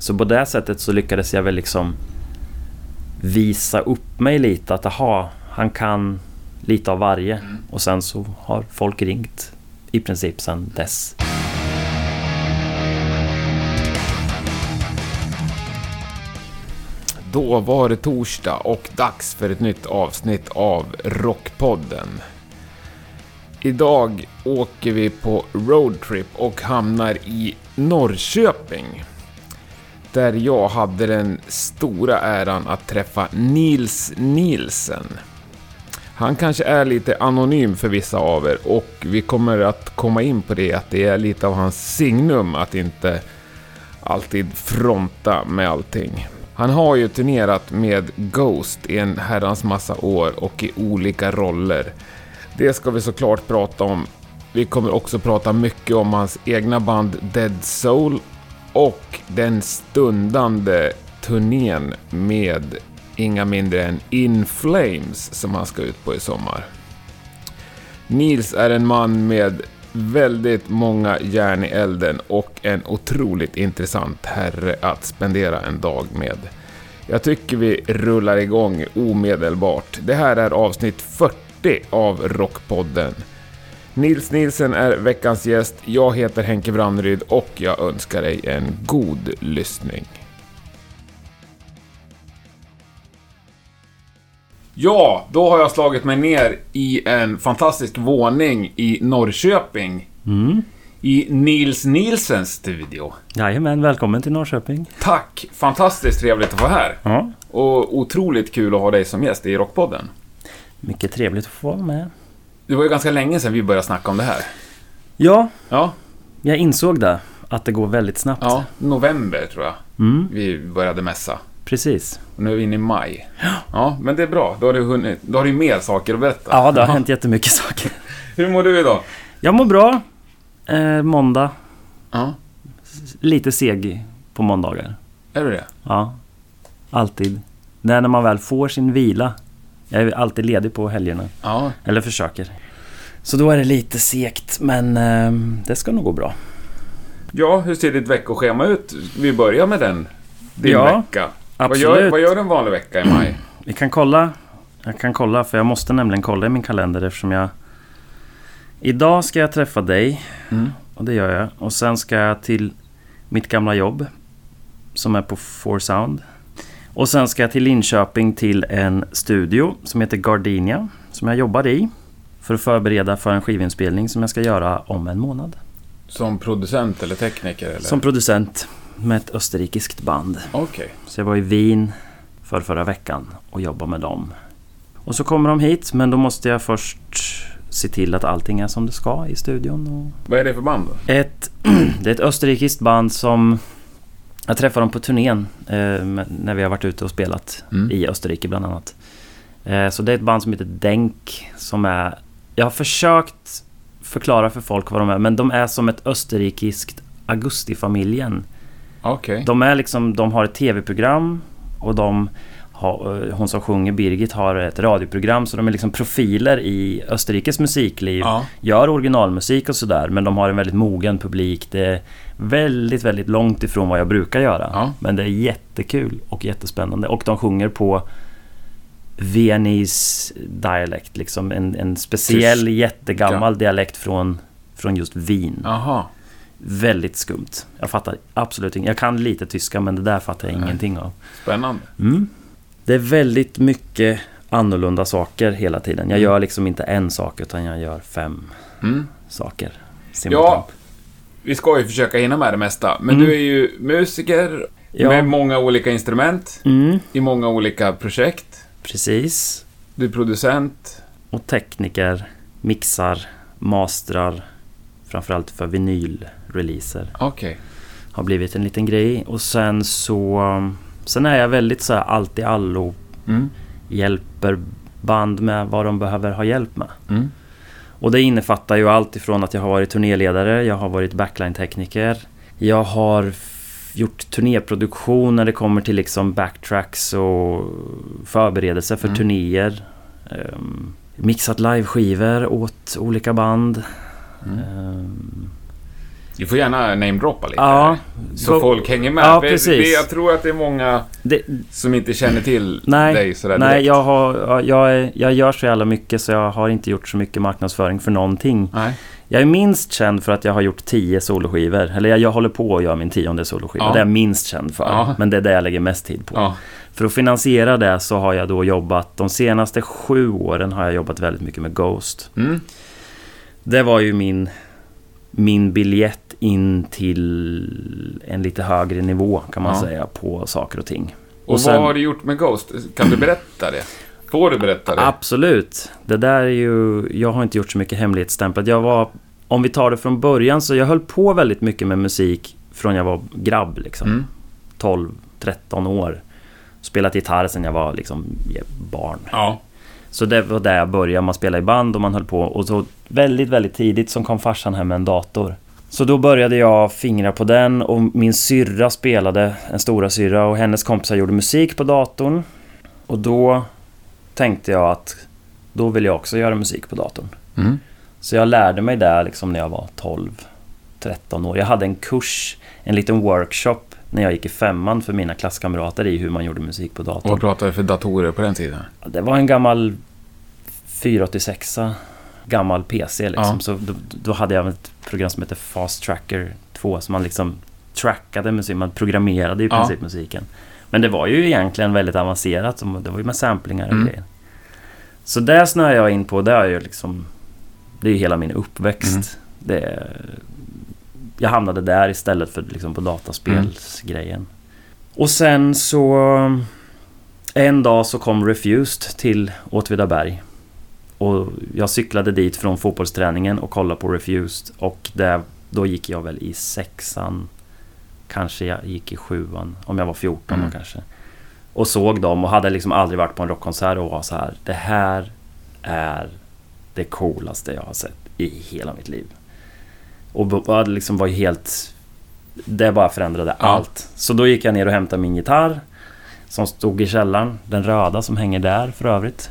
Så på det sättet så lyckades jag väl liksom visa upp mig lite att aha, han kan lite av varje. Mm. Och sen så har folk ringt i princip sen dess. Då var det torsdag och dags för ett nytt avsnitt av Rockpodden. Idag åker vi på roadtrip och hamnar i Norrköping. Där jag hade den stora äran att träffa Nils Nielsen. Han kanske är lite anonym för vissa av er och vi kommer att komma in på det att det är lite av hans signum att inte alltid fronta med allting. Han har ju turnerat med Ghost i en herrans massa år och i olika roller. Det ska vi såklart prata om. Vi kommer också prata mycket om hans egna band Dead Soul och den stundande turnén med inga mindre än In Flames som han ska ut på i sommar. Nils är en man med väldigt många järn i elden och en otroligt intressant herre att spendera en dag med. Jag tycker vi rullar igång omedelbart. Det här är avsnitt 40 av Rockpodden. Nils Nielsen är veckans gäst, jag heter Henke Branneryd och jag önskar dig en god lyssning. Ja, då har jag slagit mig ner i en fantastisk våning i Norrköping. Mm. I Nils Nielsens studio. Jajamän, välkommen till Norrköping. Tack! Fantastiskt trevligt att vara här. Ja. Och otroligt kul att ha dig som gäst i Rockpodden. Mycket trevligt att få vara med. Det var ju ganska länge sedan vi började snacka om det här. Ja, Ja, jag insåg det. Att det går väldigt snabbt. ja november tror jag Mm, vi började mässa. precis. Och nu är vi inne i maj. Ja, men det är bra. Då har du, hunnit, då har du mer saker att berätta. Ja, det har hänt jättemycket saker. Hur mår du idag? Jag mår bra. Eh, måndag. Ja, Lite seg på måndagar. är du det? Ja, alltid. Det är när man väl får sin vila. Jag är alltid ledig på helgerna. Ja, Eller försöker. Så då är det lite segt, men eh, det ska nog gå bra. Ja, hur ser ditt veckoschema ut? Vi börjar med den. Din Ja, vecka. Vad gör, Absolut. vad gör en vanlig vecka i maj? Vi kan kolla. Jag kan kolla, för jag måste nämligen kolla i min kalender eftersom jag... Idag ska jag träffa dig. Mm. Och det gör jag. Och sen ska jag till mitt gamla jobb. Som är på Four Sound. Och sen ska jag till Linköping till en studio som heter Gardenia. Som jag jobbar i. För att förbereda för en skivinspelning som jag ska göra om en månad. Som producent eller tekniker? Eller? Som producent med ett österrikiskt band. Okej. Så jag var i Wien för förra veckan och jobbade med dem. Och så kommer de hit, men då måste jag först se till att allting är som det ska i studion. Och Vad är det för band då? ett, det är ett österrikiskt band som... Jag träffade dem på turnén eh, när vi har varit ute och spelat Mm. i Österrike bland annat. Eh, så det är ett band som heter Denk som är... Jag har försökt förklara för folk vad de är, men de är som ett österrikiskt Augustifamiljen. Okej. De är liksom, de har ett tv-program och de har, eh, hon som sjunger Birgit har ett radioprogram så de är liksom profiler i Österrikes musikliv. Ja. Gör originalmusik och sådär men de har en väldigt mogen publik. Det är väldigt, väldigt långt ifrån vad jag brukar göra. Ja. Men det är jättekul och jättespännande. Och de sjunger på Viennese dialekt, liksom en, en speciell Tyska. jättegammal dialekt från, från just Wien. Jaha. Väldigt skumt. Jag fattar absolut inget. Jag kan lite tyska men det där fattar jag Nej. ingenting av. Spännande. Mm. Det är väldigt mycket annorlunda saker hela tiden. Jag Mm. gör liksom inte en sak utan jag gör fem Mm. saker. Ja, simultant. vi ska ju försöka hinna med det mesta. Men Mm. du är ju musiker Ja. med många olika instrument Mm, i många olika projekt. Precis. Du är producent. Och tekniker, mixar, mastrar. Framförallt för vinylreleaser. Okej. Har blivit en liten grej. Och sen så... Sen är jag väldigt så här allt i allo. Mm. Hjälper band med vad de behöver ha hjälp med. Mm. Och det innefattar ju allt ifrån att jag har varit turnéledare, jag har varit backline-tekniker. Jag har gjort turnéproduktion när det kommer till liksom backtracks och förberedelser för Mm. turnéer. Ehm, mixat liveskivor åt olika band. Mm. Ehm, Du får gärna namedroppa lite Ja, här, Så Go- folk hänger med. Ja, precis. Det, jag tror att det är många Det, som inte känner till nej, dig sådär nej direkt. jag, har, jag, är, jag gör så jävla mycket så jag har inte gjort så mycket marknadsföring för någonting. Nej. Jag är minst känd för att jag har gjort tio soloskivor. Eller jag, jag håller på att göra min tionde soloskiva. Ja. Det är jag minst känd för. Ja. Men det är det jag lägger mest tid på. Ja. För att finansiera det så har jag då jobbat... De senaste sju åren har jag jobbat väldigt mycket med Ghost. Mm. Det var ju min, min biljett in till en lite högre nivå kan man säga på saker och ting. Och, sen- vad har du gjort med Ghost? Kan du berätta det? Får du berätta det? Absolut. Det där är ju... Jag har inte gjort så mycket hemlighetsstämplat. Jag var... Om vi tar det från början så jag höll på väldigt mycket med musik från jag var grabb liksom. Mm. 12, 13 år. Spelat gitarr sedan jag var liksom barn. Ja. Så det var där jag började. Man spelade i band och man höll på. Och så väldigt, väldigt tidigt så kom farsan hem med en dator. Så då började jag fingra på den och min syrra spelade, en stora syrra och hennes kompisar gjorde musik på datorn. Och då tänkte jag att då vill jag också göra musik på datorn. Mm. Så jag lärde mig där liksom när jag var 12, 13 år. Jag hade en kurs, en liten workshop när jag gick i femman för mina klasskamrater i hur man gjorde musik på datorn. Och vad pratade du för datorer på den tiden? Det var en gammal 486 gammal PC liksom. Ja. Så då, då hade jag ett program som heter Fast Tracker 2 som man liksom trackade musik, man programmerade i Ja. princip musiken. Men det var ju egentligen väldigt avancerat, det var ju med samplingar och Mm. grejer. Så där snöade jag in på, det är ju liksom... Det är ju hela min uppväxt. Mm. Det jag hamnade där istället för liksom på dataspelsgrejen. Och sen så... En dag så kom Refused till Åtvidaberg. Och jag cyklade dit från fotbollsträningen och kollade på Refused. Och där, då gick jag väl i sexan. Kanske jag gick i sjuan. Om jag var 14 Mm. kanske. Och såg dem och hade liksom aldrig varit på en rockkonsert och var så här. Det här är det coolaste jag har sett i hela mitt liv. Och liksom var helt... Det bara förändrade Ja. allt. Så då gick jag ner och hämtade min gitarr. Som stod i källaren. Den röda som hänger där för övrigt.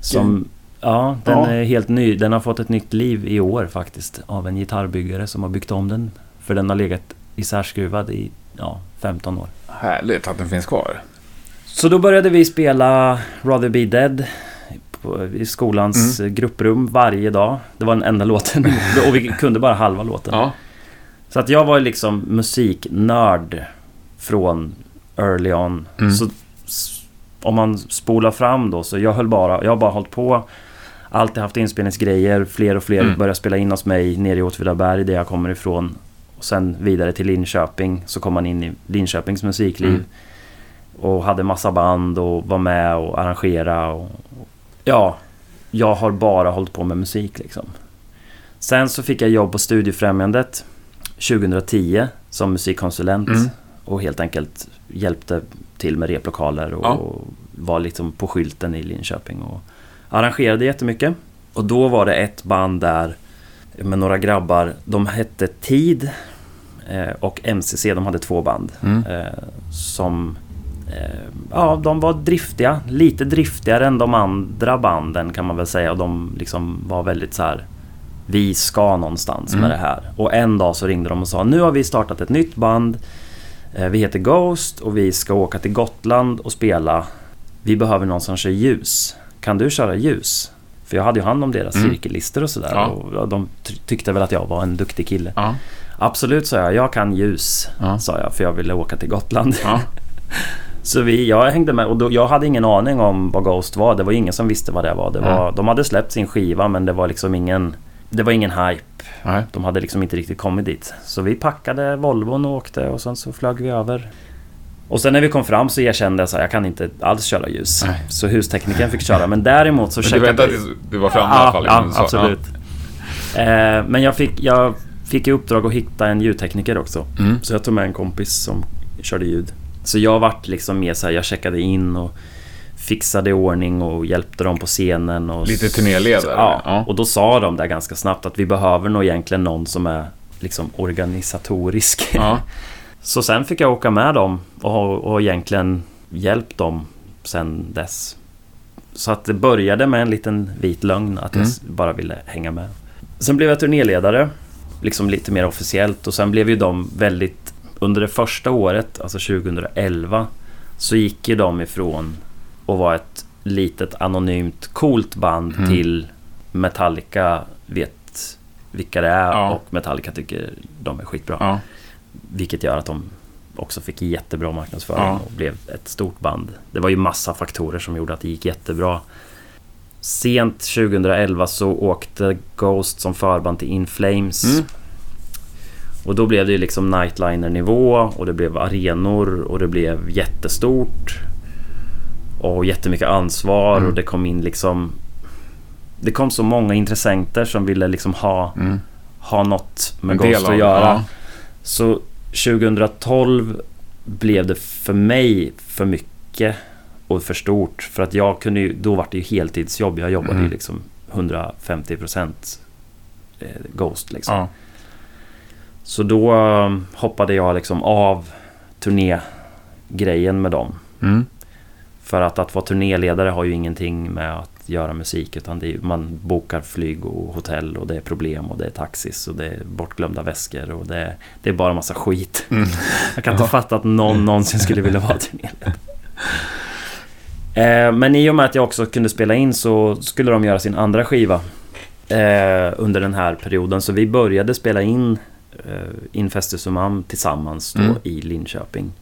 Som... Ja, den Ja. är helt ny. Den har fått ett nytt liv i år faktiskt. Av en gitarrbyggare som har byggt om den. För den har legat isärskruvad i ja, 15 år. Härligt att den finns kvar. Så då började vi spela Rather Be Dead i skolans Mm. grupprum varje dag. Det var den enda låten och vi kunde bara halva låten. Ja. Så att jag var liksom musiknörd från early on. Mm. Så om man spolar fram då så jag höll bara, jag har bara hållit på. Alltid haft inspelningsgrejer, fler och fler Mm. började spela in hos mig nere i Åtvidaberg där jag kommer ifrån. Och sen vidare till Linköping så kom man in i Linköpings musikliv. Mm. Och hade massa band och var med och arrangera och, Ja, jag har bara hållit på med musik liksom. Sen så fick jag jobb på Studiefrämjandet 2010 som musikkonsulent. Mm. Och helt enkelt hjälpte till med replokaler och, Ja. och var liksom på skylten i Linköping och arrangerade jättemycket. Och då var det ett band där med några grabbar. De hette Tid och MCC. De hade två band. Mm. Eh, som... Eh, ja, de var driftiga. Lite driftigare än de andra banden kan man väl säga. Och de liksom var väldigt så här... Vi ska någonstans Mm. med det här. Och en dag så ringde de och sa Nu har vi startat ett nytt band. Eh, vi heter Ghost och vi ska åka till Gotland och spela. Vi behöver någon som kör ljus. Kan du köra ljus? För jag hade ju hand om deras Mm. cirkellistor och sådär. Ja. Och de ty- tyckte väl att jag var en duktig kille. Ja. Absolut, sa jag. Jag kan ljus, Ja. sa jag. För jag ville åka till Gotland. Ja. Så vi, jag hängde med och då, jag hade ingen aning om vad Ghost var. Det var ingen som visste vad det var. Det var. De hade släppt sin skiva men det var liksom ingen... Det var ingen hype. Nej. De hade liksom inte riktigt kommit dit. Så vi packade Volvon och åkte och sen så flög vi över. Och sen när vi kom fram så erkände jag så här, jag kan inte alls köra ljus. Nej. Så husteknikern fick köra. Men däremot så Men du väntade tills du var framme i alla fall? Ja, sa- absolut. Eh, men jag fick, jag fick i uppdrag att hitta en ljudtekniker också. Mm. Så jag tog med en kompis som körde ljud. Så jag vart liksom mer så här, jag checkade in och fixade i ordning och hjälpte dem på scenen. Och Lite turnéledare? Ja, Ja. och då sa de där ganska snabbt att vi behöver nog egentligen någon som är liksom organisatorisk. Ja. Så sen fick jag åka med dem och, och egentligen hjälpt dem sen dess. Så att det började med en liten vit lögn att jag Mm. s- bara ville hänga med. Sen blev jag turnéledare liksom lite mer officiellt. Och sen blev ju de väldigt... Under det första året, alltså 2011, så gick ju de ifrån att vara ett litet anonymt coolt band Mm. till Metallica vet vilka det är Ja. och Metallica tycker de är skitbra. Ja. Vilket gör att de också fick jättebra marknadsföring Ja. och blev ett stort band. Det var ju massa faktorer som gjorde att det gick jättebra. Sent 2011 så åkte Ghost som förband till In Flames. Mm. Och då blev det ju liksom nightliner-nivå och det blev arenor och det blev jättestort. Och jättemycket ansvar Mm. och det kom in liksom... Det kom så många intressenter som ville liksom ha, Mm. ha något med Ghost att göra. ja. Så 2012 blev det för mig för mycket och för stort. För att jag kunde ju, då var det ju heltidsjobb. Jag jobbade Mm. ju liksom 150% eh, Ghost liksom. Ja. Så då eh, hoppade jag liksom av turnégrejen med dem. Mm. För att att vara turnéledare har ju ingenting med att göra musik utan är, man bokar flyg och hotell och det är problem och det är taxis och det är bortglömda väskor och det är, det är bara massa skit. Mm. Jag kan inte Ja. fatta att någon någonsin skulle vilja vara turnéledare. Eh, men i och med att jag också kunde spela in så skulle de göra sin andra skiva eh, under den här perioden. Så vi började spela in eh, Infestus Umam tillsammans då Mm. i Linköping.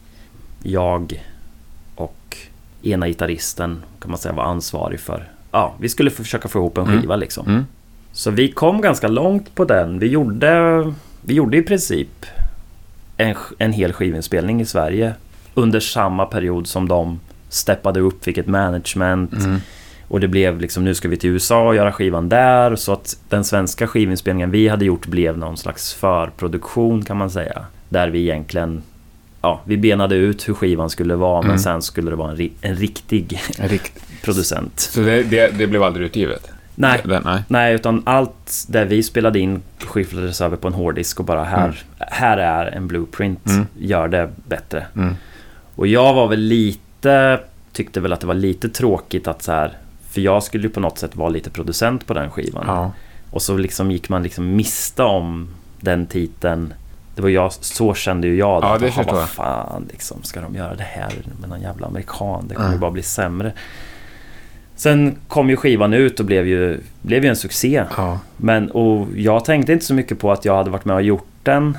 Jag och ena gitarristen kan man säga var ansvarig för... Ja, vi skulle försöka få ihop en Mm. skiva liksom. Mm. Så vi kom ganska långt på den. Vi gjorde, vi gjorde i princip en, en hel skivinspelning i Sverige under samma period som de steppade upp, fick ett management Mm. och det blev liksom nu ska vi till USA och göra skivan där så att den svenska skivinspelningen vi hade gjort blev någon slags förproduktion kan man säga. Där vi egentligen Ja, vi benade ut hur skivan skulle vara men Mm. sen skulle det vara en, ri- en riktig Rikt. producent. Så det, det, det blev aldrig utgivet? Nej, Den, nej. Nej, utan allt där vi spelade in skifflades över på en hårddisk och bara här, Mm. här är en blueprint. Mm. Gör det bättre. Mm. Och jag var väl lite, tyckte väl att det var lite tråkigt att så här, för jag skulle ju på något sätt vara lite producent på den skivan. Ja. Och så liksom gick man liksom miste om den titeln. Det var jag, så kände ju jag. Ja, att, det "Jaha, förstår vad jag. fan liksom, ska de göra det här med någon jävla amerikan? Det kommer Mm. ju bara bli sämre. Sen kom ju skivan ut och blev ju, blev ju en succé. Ja. Men och jag tänkte inte så mycket på att jag hade varit med och gjort den.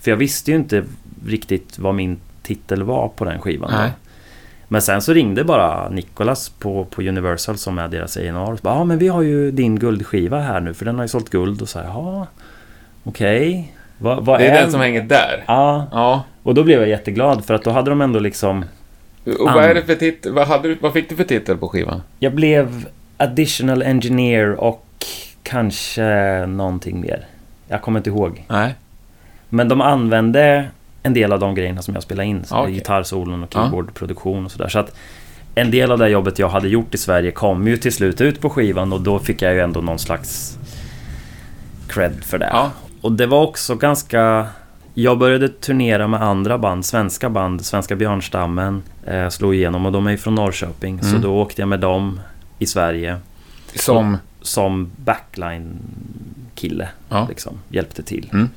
För jag visste ju inte riktigt vad min titel var på den skivan. då. Men sen så ringde bara Nicholas på, på Universal som är deras A&R Ja men vi har ju din guldskiva här nu för den har ju sålt guld och så här, ja Okej. Vad, vad Det är den som hänger där? Ja, Ja. och då blev jag jätteglad för att då hade de ändå liksom Och vad är det för titel? Vad, hade du, vad fick du för titel på skivan? Jag blev additional engineer och kanske någonting mer. Jag kommer inte ihåg. Nej. Men de använde en del av de grejerna som jag spelade in. Så Ja, okej. Gitarrsolon och Ja. keyboardproduktion och sådär. Så att en del av det jobbet jag hade gjort i Sverige kom ju till slut ut på skivan och då fick jag ju ändå någon slags cred för det. Ja. Och det var också ganska... Jag började turnera med andra band, svenska band, Svenska Björnstammen eh, slog igenom och de är ju från Norrköping. Så Mm. då åkte jag med dem i Sverige Som... som backline-kille. Ja. Liksom, hjälpte till. Mm.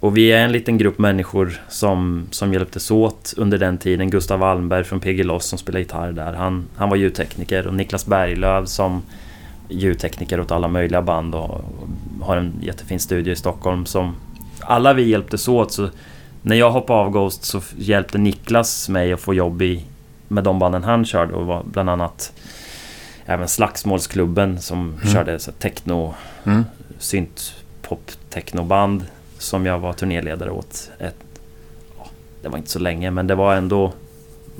Och vi är en liten grupp människor som, som hjälptes åt under den tiden. Gustav Almberg från PG Loss som spelar gitarr där. Han, han var ljudtekniker. Och Niklas Berglöf som ljudtekniker åt alla möjliga band och, och har en jättefin studio i Stockholm som... Alla vi hjälptes åt så när jag hoppade av Ghost så hjälpte Niklas mig att få jobb i, med de banden han körde och var bland annat även Slagsmålsklubben som Mm. körde så techno Mm. synt pop technoband som jag var turnéledare åt. Ett, ja, det var inte så länge men det var ändå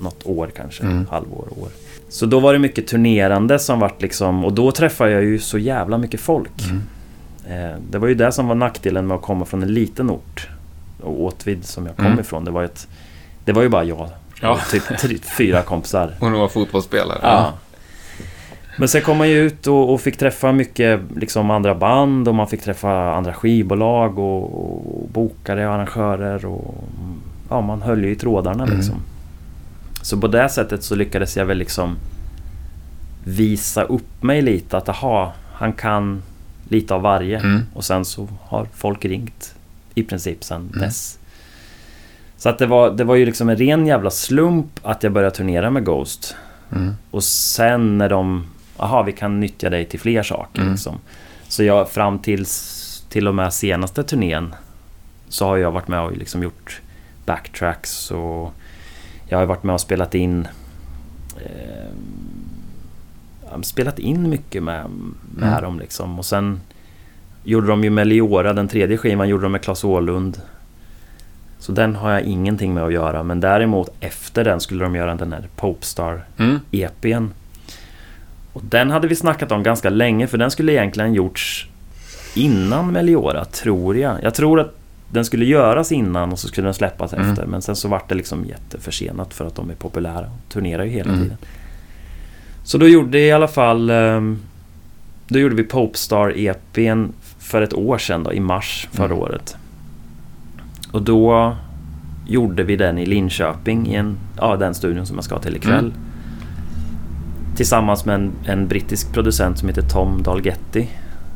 något år kanske, Mm. halvår, år. Så då var det mycket turnerande som vart liksom och då träffade jag ju så jävla mycket folk. Mm. Eh, det var ju det som var nackdelen med att komma från en liten ort. Och Åtvid som jag kom Mm. ifrån. Det var, ett, det var ju bara jag Ja. typ tre, fyra kompisar. Och några fotbollsspelare. Ja. Men sen kom man ju ut och, och fick träffa mycket liksom andra band och man fick träffa andra skivbolag och, och bokare och arrangörer och ja, man höll ju i trådarna Mm. liksom. Så på det sättet så lyckades jag väl liksom visa upp mig lite att aha, han kan lite av varje. Mm. Och sen så har folk ringt i princip sen Mm. dess. Så att det var, det var ju liksom en ren jävla slump att jag började turnera med Ghost. Mm. Och sen när de... Aha, vi kan nyttja dig till fler saker Mm. liksom. Så jag fram tills till och med senaste turnén så har jag varit med och liksom gjort backtracks och jag har varit med och spelat in eh, spelat in mycket med, med Mm. dem liksom. Och sen gjorde de ju Meliora, den tredje skivan gjorde de med Clas Åhlund. Så den har jag ingenting med att göra. Men däremot efter den skulle de göra den här Popestar Mm. Och den hade vi snackat om ganska länge för den skulle egentligen gjorts innan Meliora, tror jag. Jag tror att den skulle göras innan och så skulle den släppas Mm. efter. Men sen så vart det liksom jätteförsenat för att de är populära och turnerar ju hela Mm. tiden. Så då gjorde i alla fall... ehm, Då gjorde vi Popestar EPn för ett år sedan då, i mars förra Mm. året. Och då gjorde vi den i Linköping i en, ja, den studion som jag ska till ikväll. Mm. Tillsammans med en, en brittisk producent som heter Tom Dalgetti.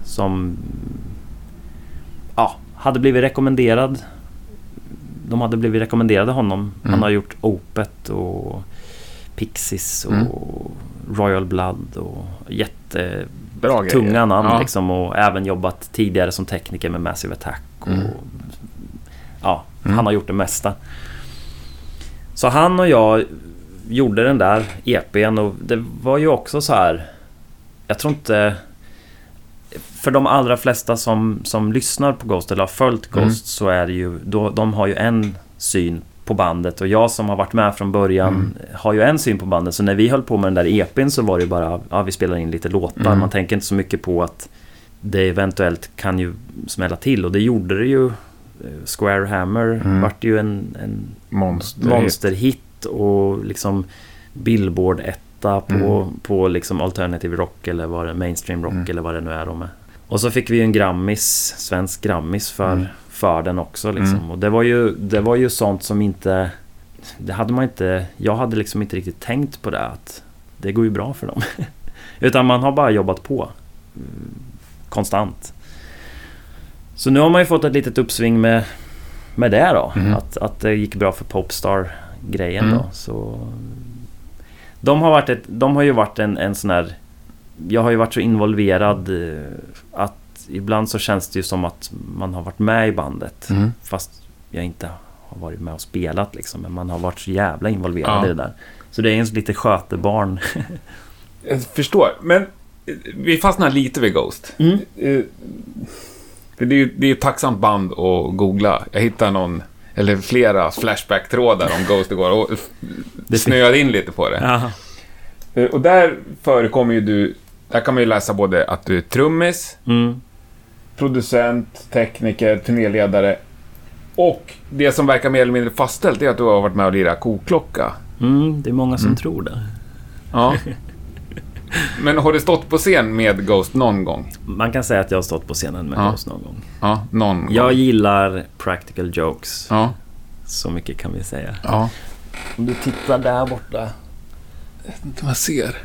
Som ja, hade blivit rekommenderad. De hade blivit rekommenderade honom. Han Mm. har gjort Opet och Pixies och Mm. Royal Blood och jätte Bra tunga namn Ja. liksom och även jobbat tidigare som tekniker med Massive Attack. Och, Mm. Ja, Mm. han har gjort det mesta. Så han och jag gjorde den där EPn och det var ju också så här... Jag tror inte... För de allra flesta som, som lyssnar på Ghost eller har följt Ghost Mm. så är det ju... Då, de har ju en syn på bandet och jag som har varit med från början Mm. har ju en syn på bandet. Så när vi höll på med den där EPn så var det ju bara... Ja, vi spelar in lite låtar. Mm. Man tänker inte så mycket på att det eventuellt kan ju smälla till och det gjorde det ju. Eh, Square Hammer Mm. vart ju en, en Monster. monsterhit och liksom Billboard etta på, Mm. på liksom alternative rock eller vad det mainstream rock Mm. eller vad det nu är de är. Och så fick vi ju en Grammis, svensk Grammis för, Mm. för den också liksom. Mm. Och det var, ju, det var ju sånt som inte... Det hade man inte... Jag hade liksom inte riktigt tänkt på det att det går ju bra för dem. Utan man har bara jobbat på. mm, Konstant. Så nu har man ju fått ett litet uppsving med, med det då. Mm. Att, att det gick bra för Popstar-grejen Mm. då. Så... De har, varit ett, de har ju varit en, en sån här... Jag har ju varit så involverad eh, att ibland så känns det ju som att man har varit med i bandet. Mm. Fast jag inte har varit med och spelat liksom. Men man har varit så jävla involverad Ja. i det där. Så det är en lite skötebarn. Jag förstår, men eh, vi fastnar lite vid Ghost. Mm. Eh, det är ju det är ett tacksamt band att googla. Jag hittade någon, eller flera Flashback-trådar om Ghost igår och snöade in lite på det. Jaha. Eh, Och där förekommer ju du, där kan man ju läsa både att du är trummis, Mm. producent, tekniker, turnéledare och det som verkar mer eller mindre fastställt är att du har varit med och lirat koklocka. Mm, det är många som Mm. tror det. Ja. Men har du stått på scen med Ghost någon gång? Man kan säga att jag har stått på scenen med Ja. Ghost någon gång. Ja, någon gång. Jag gillar practical jokes. Ja. Så mycket kan vi säga. Ja. Om du tittar där borta Man ser.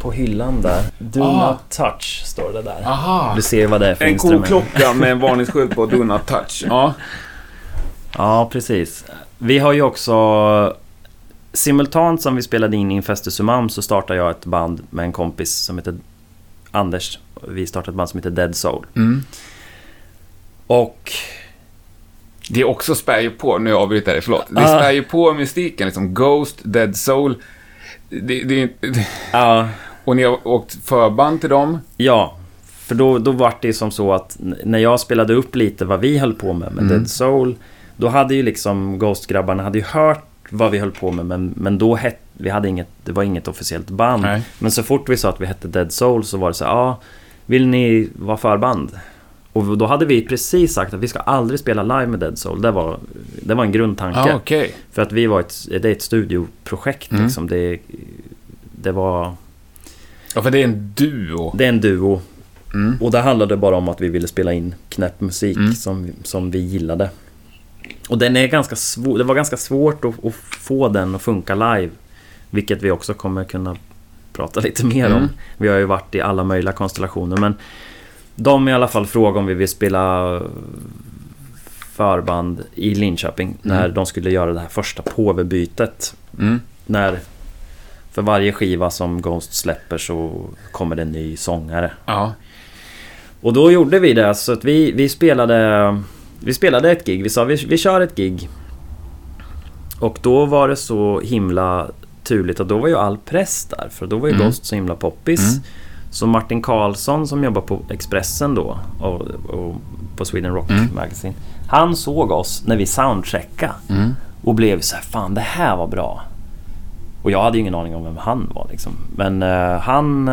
på hyllan där. Do Ah. not touch står det där. Aha. Du ser vad det är för En instrument. koklocka med en varningsskylt på Do Not Touch. Ja. Ja, precis. Vi har ju också... Simultant som vi spelade in i Infestus Sumam så startade jag ett band med en kompis som heter Anders. Vi startade ett band som heter Dead Soul. Mm. Och... Det är också spär ju på, nu avbryter jag dig, förlåt. Det spär ju på mystiken, liksom Ghost, Dead Soul. Det, det, det, Ja, och ni har åkt förband till dem. ja. För då, då var det som så att när jag spelade upp lite vad vi höll på med med Mm. Dead Soul. Då hade ju liksom Ghost-grabbarna hade ju hört vad vi höll på med men, men då hette vi hade inget, det var inget officiellt band. Nej. Men så fort vi sa att vi hette Dead Soul så var det så ja, vill ni vara förband? Och då hade vi precis sagt att vi ska aldrig spela live med Dead Soul. Det var, det var en grundtanke. Ja, okej. För att vi var ett, det är ett studioprojekt Mm. liksom. Det, det var, Ja, för det är en duo. det är en duo. Mm. Och det handlade bara om att vi ville spela in knäpp musik Mm. som, som vi gillade. Och den är ganska svår, det var ganska svårt att, att få den att funka live. Vilket vi också kommer kunna prata lite mer om. Mm. Vi har ju varit i alla möjliga konstellationer men de i alla fall frågade om vi vill spela förband i Linköping när de skulle göra det här första påvebytet. Mm. När för varje skiva som Ghost släpper så kommer det en ny sångare. Ja. Och då gjorde vi det så att vi, vi spelade Vi spelade ett gig, vi sa vi, vi kör ett gig Och då var det så himla turligt att då var ju all press där för då var ju Mm. Ghost så himla poppis Mm. Så Martin Karlsson som jobbar på Expressen då och, och på Sweden Rock Mm. Magazine Han såg oss när vi soundcheckade Mm. och blev så här, fan det här var bra. Och jag hade ju ingen aning om vem han var liksom. Men eh, han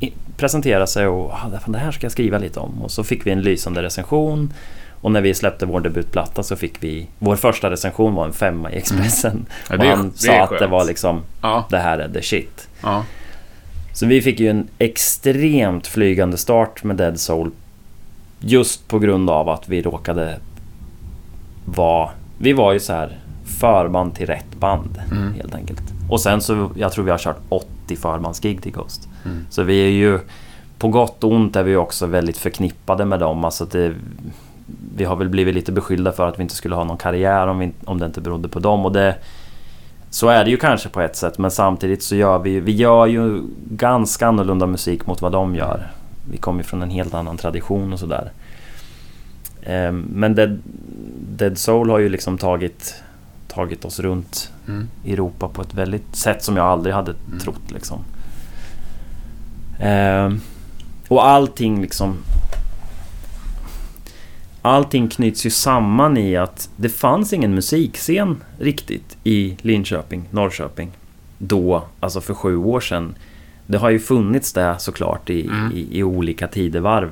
i- presenterade sig och ah, fan, det här ska jag skriva lite om. Och så fick vi en lysande recension. Och när vi släppte vår debutplatta så fick vi... Vår första recension var en femma i Expressen. Mm. Ja, och det är- han sa att det var liksom, Ja. det här är the shit. Ja. Så vi fick ju en extremt flygande start med Dead Soul. Just på grund av att vi råkade vara... Vi var ju så här förband till rätt band Mm. helt enkelt. Och sen så, jag tror vi har kört 80 förbandsgig till Ghost. Mm. Så vi är ju... På gott och ont är vi också väldigt förknippade med dem. Alltså det, vi har väl blivit lite beskyllda för att vi inte skulle ha någon karriär om, vi, om det inte berodde på dem. Och det, så är det ju kanske på ett sätt men samtidigt så gör vi, vi gör ju ganska annorlunda musik mot vad de gör. Vi kommer ju från en helt annan tradition och sådär. Ehm, Men Dead, Dead Soul har ju liksom tagit, tagit oss runt Mm. Europa på ett väldigt sätt som jag aldrig hade trott liksom. Ehm, och allting liksom... Allting knyts ju samman i att det fanns ingen musikscen riktigt i Linköping, Norrköping. Då, alltså för sju år sedan. Det har ju funnits det såklart i, Mm. i, i olika tidevarv.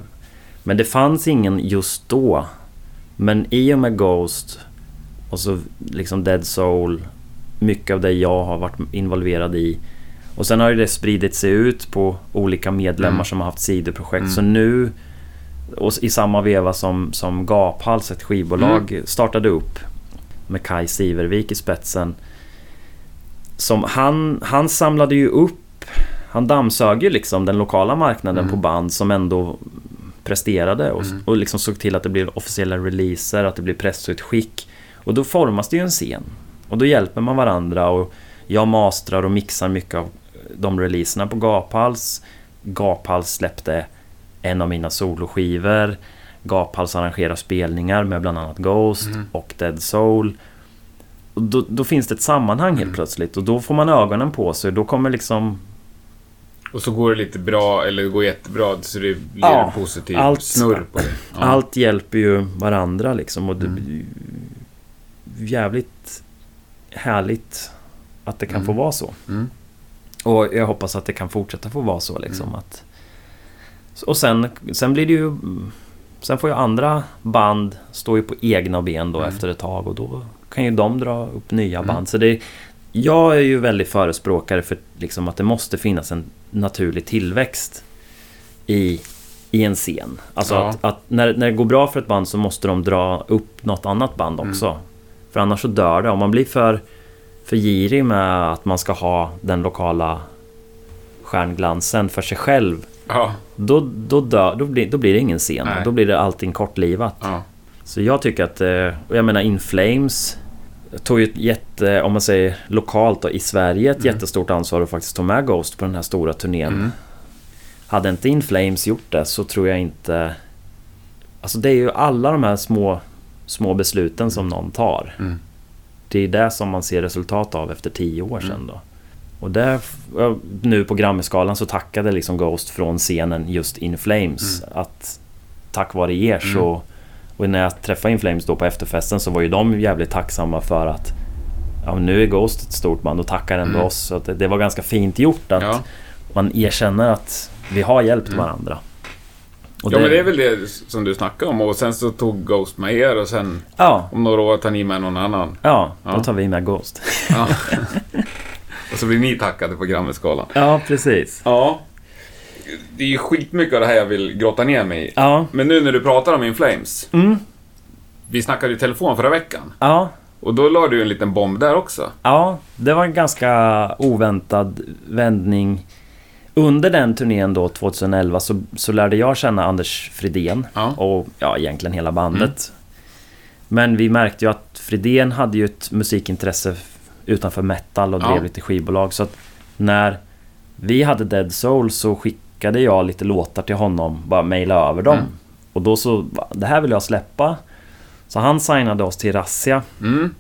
Men det fanns ingen just då. Men i och med Ghost och så liksom Dead Soul. Mycket av det jag har varit involverad i. Och sen har ju det spridit sig ut på olika medlemmar Mm. som har haft sidoprojekt. Mm. Så nu, och i samma veva som, som Gaphals, ett skivbolag, Mm. startade upp. Med Kai Sivervik i spetsen. Som han, han samlade ju upp, han dammsög ju liksom den lokala marknaden Mm. på band som ändå presterade och, Mm. och liksom såg till att det blev officiella releaser, att det blev pressutskick. Och då formas det ju en scen. Och då hjälper man varandra och jag mastrar och mixar mycket av de releaserna på Gaphals. Gaphals släppte en av mina soloskivor. Gaphals arrangerar spelningar med bland annat Ghost Mm. och Dead Soul. Och då, då finns det ett sammanhang helt Mm. plötsligt och då får man ögonen på sig. Då kommer liksom Och så går det lite bra, eller det går jättebra, så det blir Ja, en positiv allt- snurr på det. Ja. Allt hjälper ju varandra liksom och det Mm. jävligt härligt att det kan Mm. få vara så. Mm. Och jag hoppas att det kan fortsätta få vara så liksom. Mm. Att, och sen, sen blir det ju... Sen får ju andra band stå ju på egna ben då Mm. efter ett tag och då kan ju de dra upp nya Mm. band. Så det, jag är ju väldigt förespråkare för liksom att det måste finnas en naturlig tillväxt i, i en scen. Alltså Ja. att, att när, när det går bra för ett band så måste de dra upp något annat band Mm. också. För annars så dör det. Om man blir för, för girig med att man ska ha den lokala stjärnglansen för sig själv. Ja, Då, då, dör, då, blir, då blir det ingen scen. Nej. Då blir det allting kortlivat. ja. Så jag tycker att, eh, och jag menar In Flames tog ju ett jätte, om man säger lokalt då, i Sverige, ett Mm. jättestort ansvar att faktiskt ta med Ghost på den här stora turnén. Mm. Hade inte In Flames gjort det så tror jag inte... Alltså det är ju alla de här små, små besluten som någon tar. Mm. Det är det som man ser resultat av efter tio år sedan Mm. då. Och där, nu på Grammisgalan så tackade liksom Ghost från scenen just In Flames. Att tack vare er Mm. så... Och när jag träffade In Flames då på efterfesten så var ju de jävligt tacksamma för att... Ja nu är Ghost ett stort band och tackar ändå Mm. oss. Så det, det var ganska fint gjort att ja. man erkänner att vi har hjälpt Mm. varandra. Och ja, men det är väl det som du snackade om. Och sen så tog Ghost med er och sen Ja, om några år tar ni med någon annan. ja, då Ja. tar vi med Ghost. Ja. och så blir ni tackade på Grammisgalan. Ja, precis. Ja. Det är ju skitmycket av det här jag vill grotta ner mig i. Ja, Men nu när du pratar om In Flames. mm, Vi snackade ju telefon förra veckan. ja, Och då la du en liten bomb där också. ja, det var en ganska oväntad vändning. Under den turnén då, 2011, så, så lärde jag känna Anders Fridén. Ja. Och ja, egentligen hela bandet. Men vi märkte ju att Fridén hade ju ett musikintresse utanför metal och drev Ja. lite skivbolag. Så att när vi hade Dead Soul så skickade jag lite låtar till honom. Bara mejla över dem. Mm. Och då så, det här vill jag släppa. Så han signade oss till Rassia. Mm.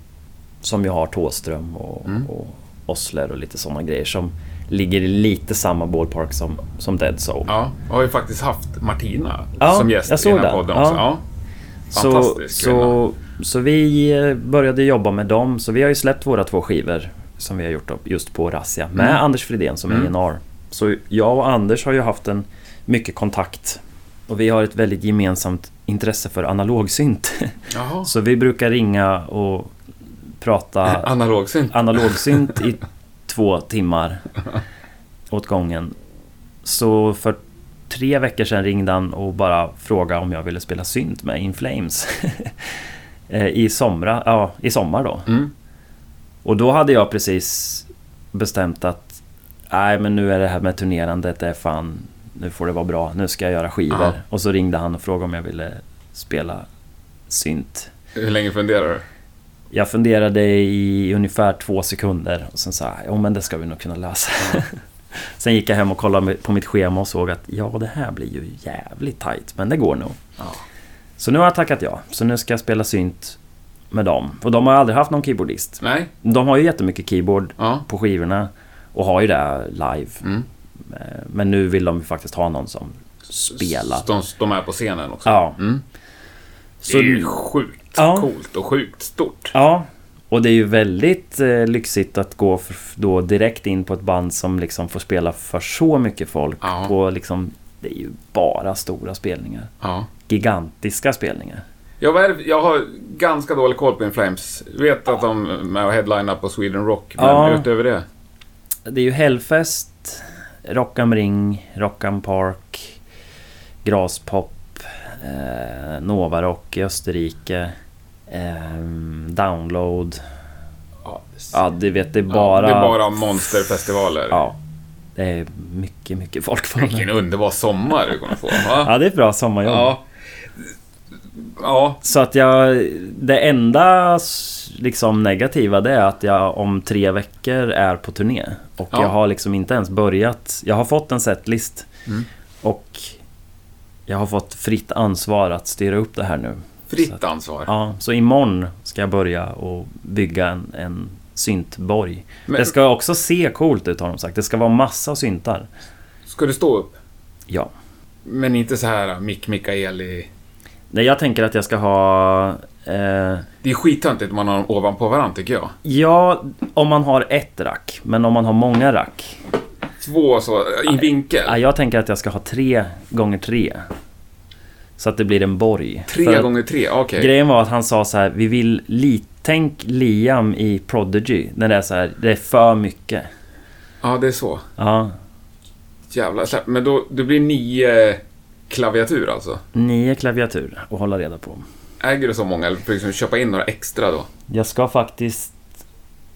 Som ju har Tåström och, Mm. och Osler och lite sådana grejer. Som ligger i lite samma ballpark som, som Dead Soul. Ja, jag har ju faktiskt haft Martina Ja, som gäst i den här podden Ja. också. Ja. Så, Fantastisk så, så vi eh, började jobba med dem. Så vi har ju släppt våra två skivor som vi har gjort just på Rassia med Mm. Anders Fridén som Mm. A&R. Så jag och Anders har ju haft en mycket kontakt. Och vi har ett väldigt gemensamt intresse för analogsynt. Jaha. Så vi brukar ringa och prata Analogsynt. analogsynt i två timmar åt gången. Så för tre veckor sedan ringde han och bara frågade om jag ville spela synt med In Flames. Eh, I, somra, ja, I sommar då. Mm. Och då hade jag precis bestämt att nej men nu är det här med turnerandet, det är fan, nu får det vara bra, nu ska jag göra skivor. Ja. Och så ringde han och frågade om jag ville spela synt. Hur länge funderar du? Jag funderade i ungefär två sekunder och sen sa jag, ja men det ska vi nog kunna lösa. sen gick jag hem och kollade på mitt schema och såg att ja, det här blir ju jävligt tight, men det går nog. Ja. Så nu har jag tackat ja. Så nu ska jag spela synt med dem. Och de har aldrig haft någon keyboardist. Nej? De har ju jättemycket keyboard Ja. på skivorna och har ju det live. Mm. Eh, Men nu vill de ju faktiskt ha någon som spelar. De, de är på scenen också. Ja. Mm. Så, det är ju sjukt Ja. coolt och sjukt stort. ja. Och det är ju väldigt eh, lyxigt att gå f- då direkt in på ett band som liksom får spela för så mycket folk. Ja. På liksom, det är ju bara stora spelningar. Ja. Gigantiska spelningar. Jag, det- jag har ganska dålig koll på In Flames. Vet att de är med och headlinar på Sweden Rock, men Ja. utöver det? Det är ju Hellfest, Rock am Ring, Rock am Park, Graspop, eh, Nova Rock i Österrike, eh, Download. Ja, Ja, du vet, det är bara... Ja, det är bara monsterfestivaler. Ja, det är mycket, mycket folk Vilken underbar sommar du kommer få. Va? Ja, det är ett bra sommarjobb. Ja. Ja. Så att jag... Det enda liksom negativa det är att jag om tre veckor är på turné. Och Ja. jag har liksom inte ens börjat. Jag har fått en setlist. Mm. Och jag har fått fritt ansvar att styra upp det här nu. Fritt ansvar. Ja, så imorgon ska jag börja och bygga en, en syntborg. Men- Det ska också se coolt ut har de sagt. Det ska vara massa syntar. Ska du stå upp? Ja. Men inte så här Mick Mikaeli... Nej, jag tänker att jag ska ha... Eh, Det är skittöntigt om man har dem ovanpå varandra tycker jag. ja, om man har ett rack. Men om man har många rack. Två så, i vinkel. Ja, jag tänker att jag ska ha tre gånger tre. Så att det blir en borg. För Tre att gånger tre, okej. Grejen var att han sa så här, vi vill li- Tänk Liam i Prodigy. När det är så här, det är för mycket. Ja, det är så. Ja, Jävlar. Men då, det blir nio klaviatur alltså. nio klaviatur att hålla reda på. Äger du så många eller får du liksom köpa in några extra då? Jag ska faktiskt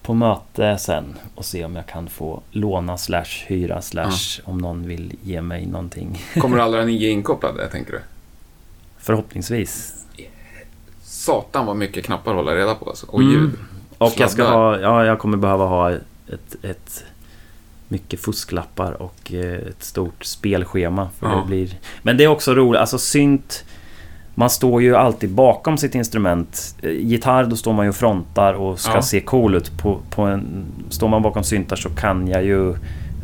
på möte sen och se om jag kan få låna slash hyra slash om någon vill ge mig någonting. Kommer alla nio inkopplade, tänker du? Förhoppningsvis. Satan vad mycket knappar att hålla reda på alltså. Och Mm. ljud. Och jag ska ha, ja jag kommer behöva ha ett, ett mycket fusklappar och eh, ett stort spelschema. För Ja. det blir, men det är också roligt, alltså synt man står ju alltid bakom sitt instrument. Eh, Gitarr, då står man ju och frontar och ska Ja. se cool ut. På, på en, står man bakom syntar så kan jag ju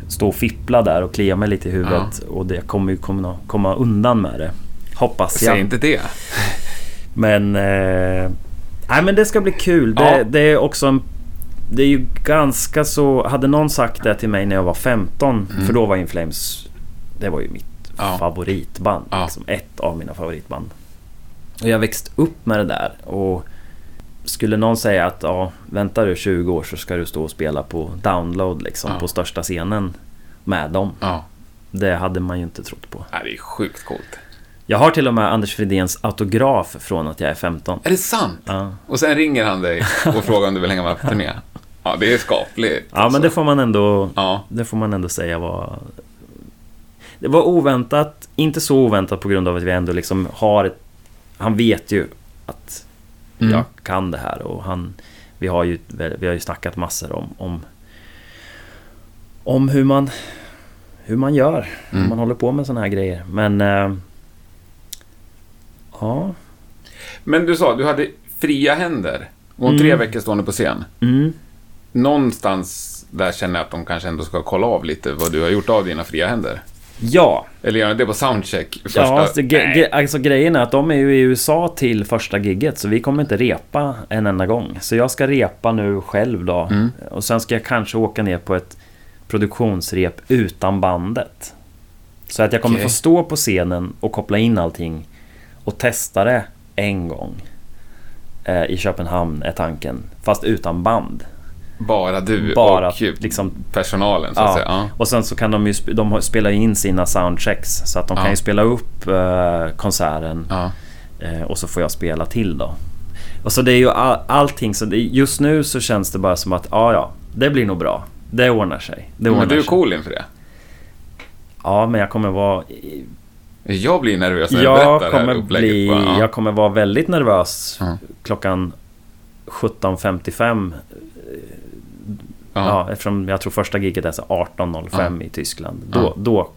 stå och fippla där och klia mig lite i huvudet. Och det kommer ju komma, komma undan med det. Hoppas jag. Säg inte det. Men... Eh, nej men det ska bli kul. Det, Ja. det är också en... Det är ju ganska så... Hade någon sagt det till mig när jag var 15, för då var In Flames... Det var ju mitt Mm. Ja. favoritband. Ja. Liksom ett av mina favoritband. Och jag växt upp med det där. Och skulle någon säga att ja, väntar du 20 år så ska du stå och spela på download liksom Ja. på största scenen med dem. Ja. Det hade man ju inte trott på. Nej, det är sjukt coolt. Jag har till och med Anders Fridéns autograf från att jag är 15. Är det sant? Ja. Och sen ringer han dig och frågar om du vill hänga med på turné. Ja, det är skapligt. Ja, men det får man ändå, Ja. det får man ändå säga var det var oväntat, inte så oväntat på grund av att vi ändå liksom har ett, Han vet ju att Mm. jag kan det här och han... Vi har ju, vi har ju snackat massor om, om... Om hur man... Hur man gör. Hur Mm. man håller på med såna här grejer. Men... Eh, ja. Men du sa, du hade fria händer. Och om tre Mm. veckor stående på scen. Mm. Någonstans där känner jag att de kanske ändå ska kolla av lite vad du har gjort av dina fria händer. Ja, Eller gör de det på soundcheck första... Ja, alltså, ge, alltså grejen är att de är ju i USA till första gigget så vi kommer inte repa en enda gång. Så jag ska repa nu själv då. Mm. Och sen ska jag kanske åka ner på ett produktionsrep utan bandet. Så att jag kommer Okej. få stå på scenen och koppla in allting och testa det en gång. Eh, I Köpenhamn är tanken, fast utan band. Bara du Bara och liksom personalen, så att Ja. säga. Ja. Och sen så kan de ju de ju in sina soundchecks så att de Ja. kan ju spela upp eh, konserten. Eh, och så får jag spela till då. Och så det är ju all, allting, så det, just nu så känns det bara som att ja, ja, det blir nog bra. Det ordnar sig. Det ordnar Men du är sig. cool inför det. Ja, men jag kommer vara... Jag blir nervös när du Jag berättar det här kommer, bli, bara, ja. jag kommer vara väldigt nervös Ja. klockan 17.55. Ja. Ja. eftersom jag tror första giget är så 18.05 i Tyskland. Då, Ja. då...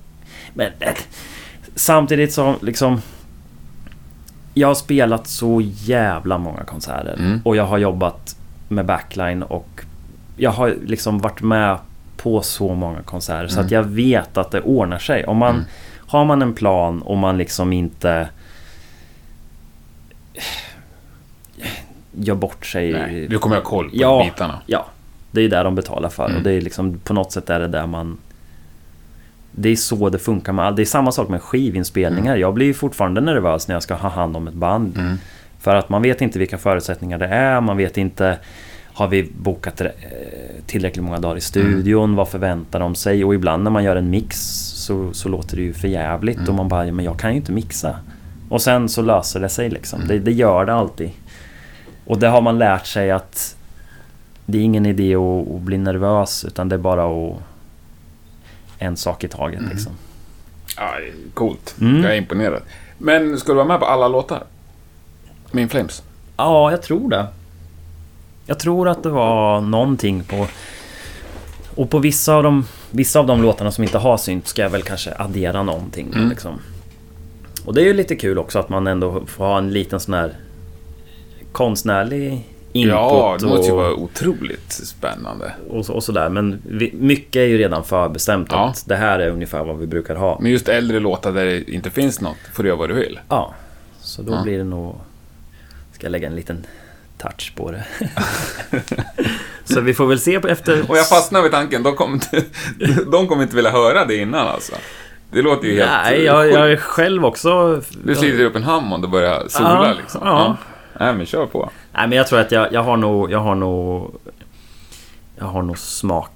Men eh, samtidigt så liksom... Jag har spelat så jävla många konserter. Mm. Och jag har jobbat med backline och jag har liksom varit med på så många konserter. Så Mm. att jag vet att det ordnar sig. Om man, Mm. Har man en plan och man liksom inte gör bort sig. Nej, du kommer ha koll på Ja. bitarna. Ja, det är det de betalar för. Mm. Och det är liksom på något sätt är det där man... Det är så det funkar med allt. Det är samma sak med skivinspelningar. Jag blir ju fortfarande nervös när jag ska ha hand om ett band. Mm. För att man vet inte vilka förutsättningar det är. Man vet inte... Har vi bokat eh, tillräckligt många dagar i studion? Mm. Vad förväntar de sig? Och ibland när man gör en mix så, så låter det ju för jävligt Mm. Och man bara, "Ja, men jag kan ju inte mixa. Och sen så löser det sig liksom. Mm. Det, det gör det alltid. Och det har man lärt sig att det är ingen idé att, bli nervös utan det är bara att... En sak i taget Mm. liksom. Ja, coolt. Mm. Jag är imponerad. Men ska du vara med på alla låtar? Min Flames? Ja, jag tror det. Jag tror att det var någonting på... Och på vissa av de, vissa av de låtarna som inte har synt ska jag väl kanske addera någonting. Mm. Liksom. Och det är ju lite kul också att man ändå får ha en liten sån här konstnärlig input. Ja, det måste ju vara otroligt spännande. och, så, och sådär. Men vi, mycket är ju redan förbestämt. Ja. Att det här är ungefär vad vi brukar ha. Men just äldre låtar där det inte finns något, får du göra vad du vill. Ja, så då Ja. blir det nog... Ska jag lägga en liten touch på det. så vi får väl se på efter... Och jag fastnar vid tanken, de kommer inte, de kommer inte vilja höra det innan alltså. Det låter ju helt Nej, jag, jag är själv också... Du sliter upp en Hammond och börjar sola Ja, liksom. ja. Nej, men kör på. Nej, men jag tror att jag, jag har nog... Jag har nog... Jag har nog smak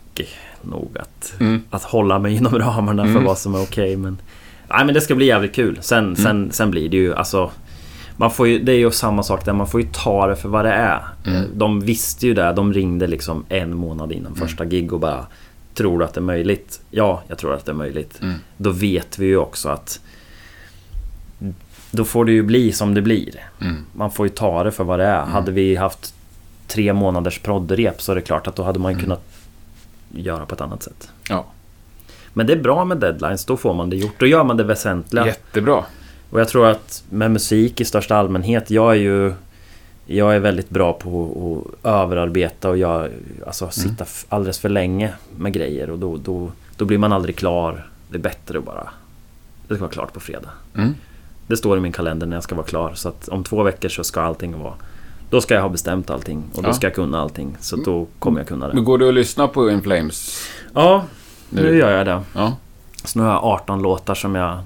nog att, Mm. att hålla mig inom ramarna för Mm. vad som är okej. men... Nej, men det ska bli jävligt kul. Sen, Mm. sen, sen blir det ju alltså... Man får ju, det är ju samma sak där, man får ju ta det för vad det är. Mm. De visste ju det, de ringde liksom en månad innan Mm. första gig och bara Tror du att det är möjligt? Ja, jag tror att det är möjligt. Mm. Då vet vi ju också att Då får det ju bli som det blir. Mm. Man får ju ta det för vad det är. Hade vi haft tre månaders prodderep så är det klart att då hade man ju kunnat göra på ett annat sätt. Ja, Men det är bra med deadlines, då får man det gjort. Då gör man det väsentliga. jättebra. Och jag tror att med musik i största allmänhet, jag är ju... Jag är väldigt bra på att överarbeta och jag, alltså sitta f- alldeles för länge med grejer och då, då, då blir man aldrig klar. Det är bättre att bara... Det ska vara klart på fredag. Mm. Det står i min kalender när jag ska vara klar. Så att om två veckor så ska allting vara... Då ska jag ha bestämt allting och då Ja. ska jag kunna allting. Så då kommer jag kunna Men det. går du att lyssna på In Flames? Ja, nu Nu- gör jag det. Ja. Så nu har jag 18 låtar som jag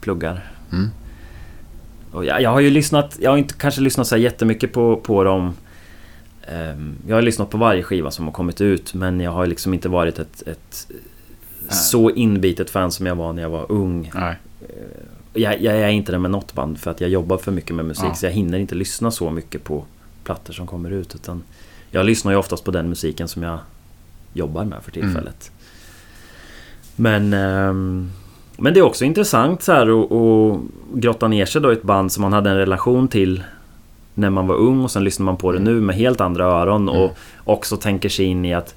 pluggar. Mm. Och jag, jag har ju lyssnat, jag har inte kanske lyssnat så jättemycket på, på dem. Ehm, jag har lyssnat på varje skiva som har kommit ut men jag har liksom inte varit ett, ett så inbitet fan som jag var när jag var ung. Nej. Jag, jag är inte det med något band för att jag jobbar för mycket med musik Ja. så jag hinner inte lyssna så mycket på plattor som kommer ut. Utan jag lyssnar ju oftast på den musiken som jag jobbar med för tillfället. Men... ehm, Men det är också intressant så här att att grotta ner sig då i ett band som man hade en relation till när man var ung och sen lyssnar man på det nu med helt andra öron och också tänker sig in i att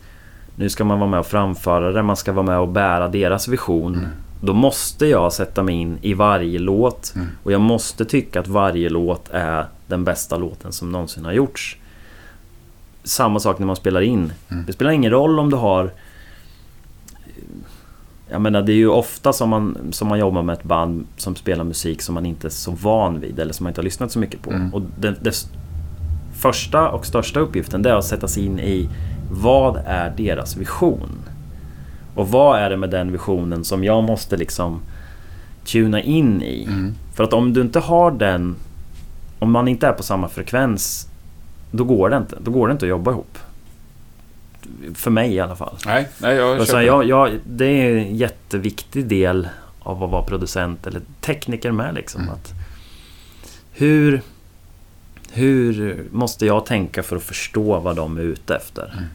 nu ska man vara med och framföra det, man ska vara med och bära deras vision. Då måste jag sätta mig in i varje låt och jag måste tycka att varje låt är den bästa låten som någonsin har gjorts. Samma sak när man spelar in. Det spelar ingen roll om du har jag menar det är ju ofta som man, som man jobbar med ett band som spelar musik som man inte är så van vid eller som man inte har lyssnat så mycket på. Mm. Och det, det första och största uppgiften det är att sätta sig in i vad är deras vision? Och vad är det med den visionen som jag måste liksom tuna in i? Mm. För att om du inte har den, om man inte är på samma frekvens, då går det inte. Då går det inte att jobba ihop. För mig i alla fall. Nej, nej jag här, jag, jag, det är en jätteviktig del av att vara producent eller tekniker med liksom. Mm. Att hur, hur måste jag tänka för att förstå vad de är ute efter? Mm.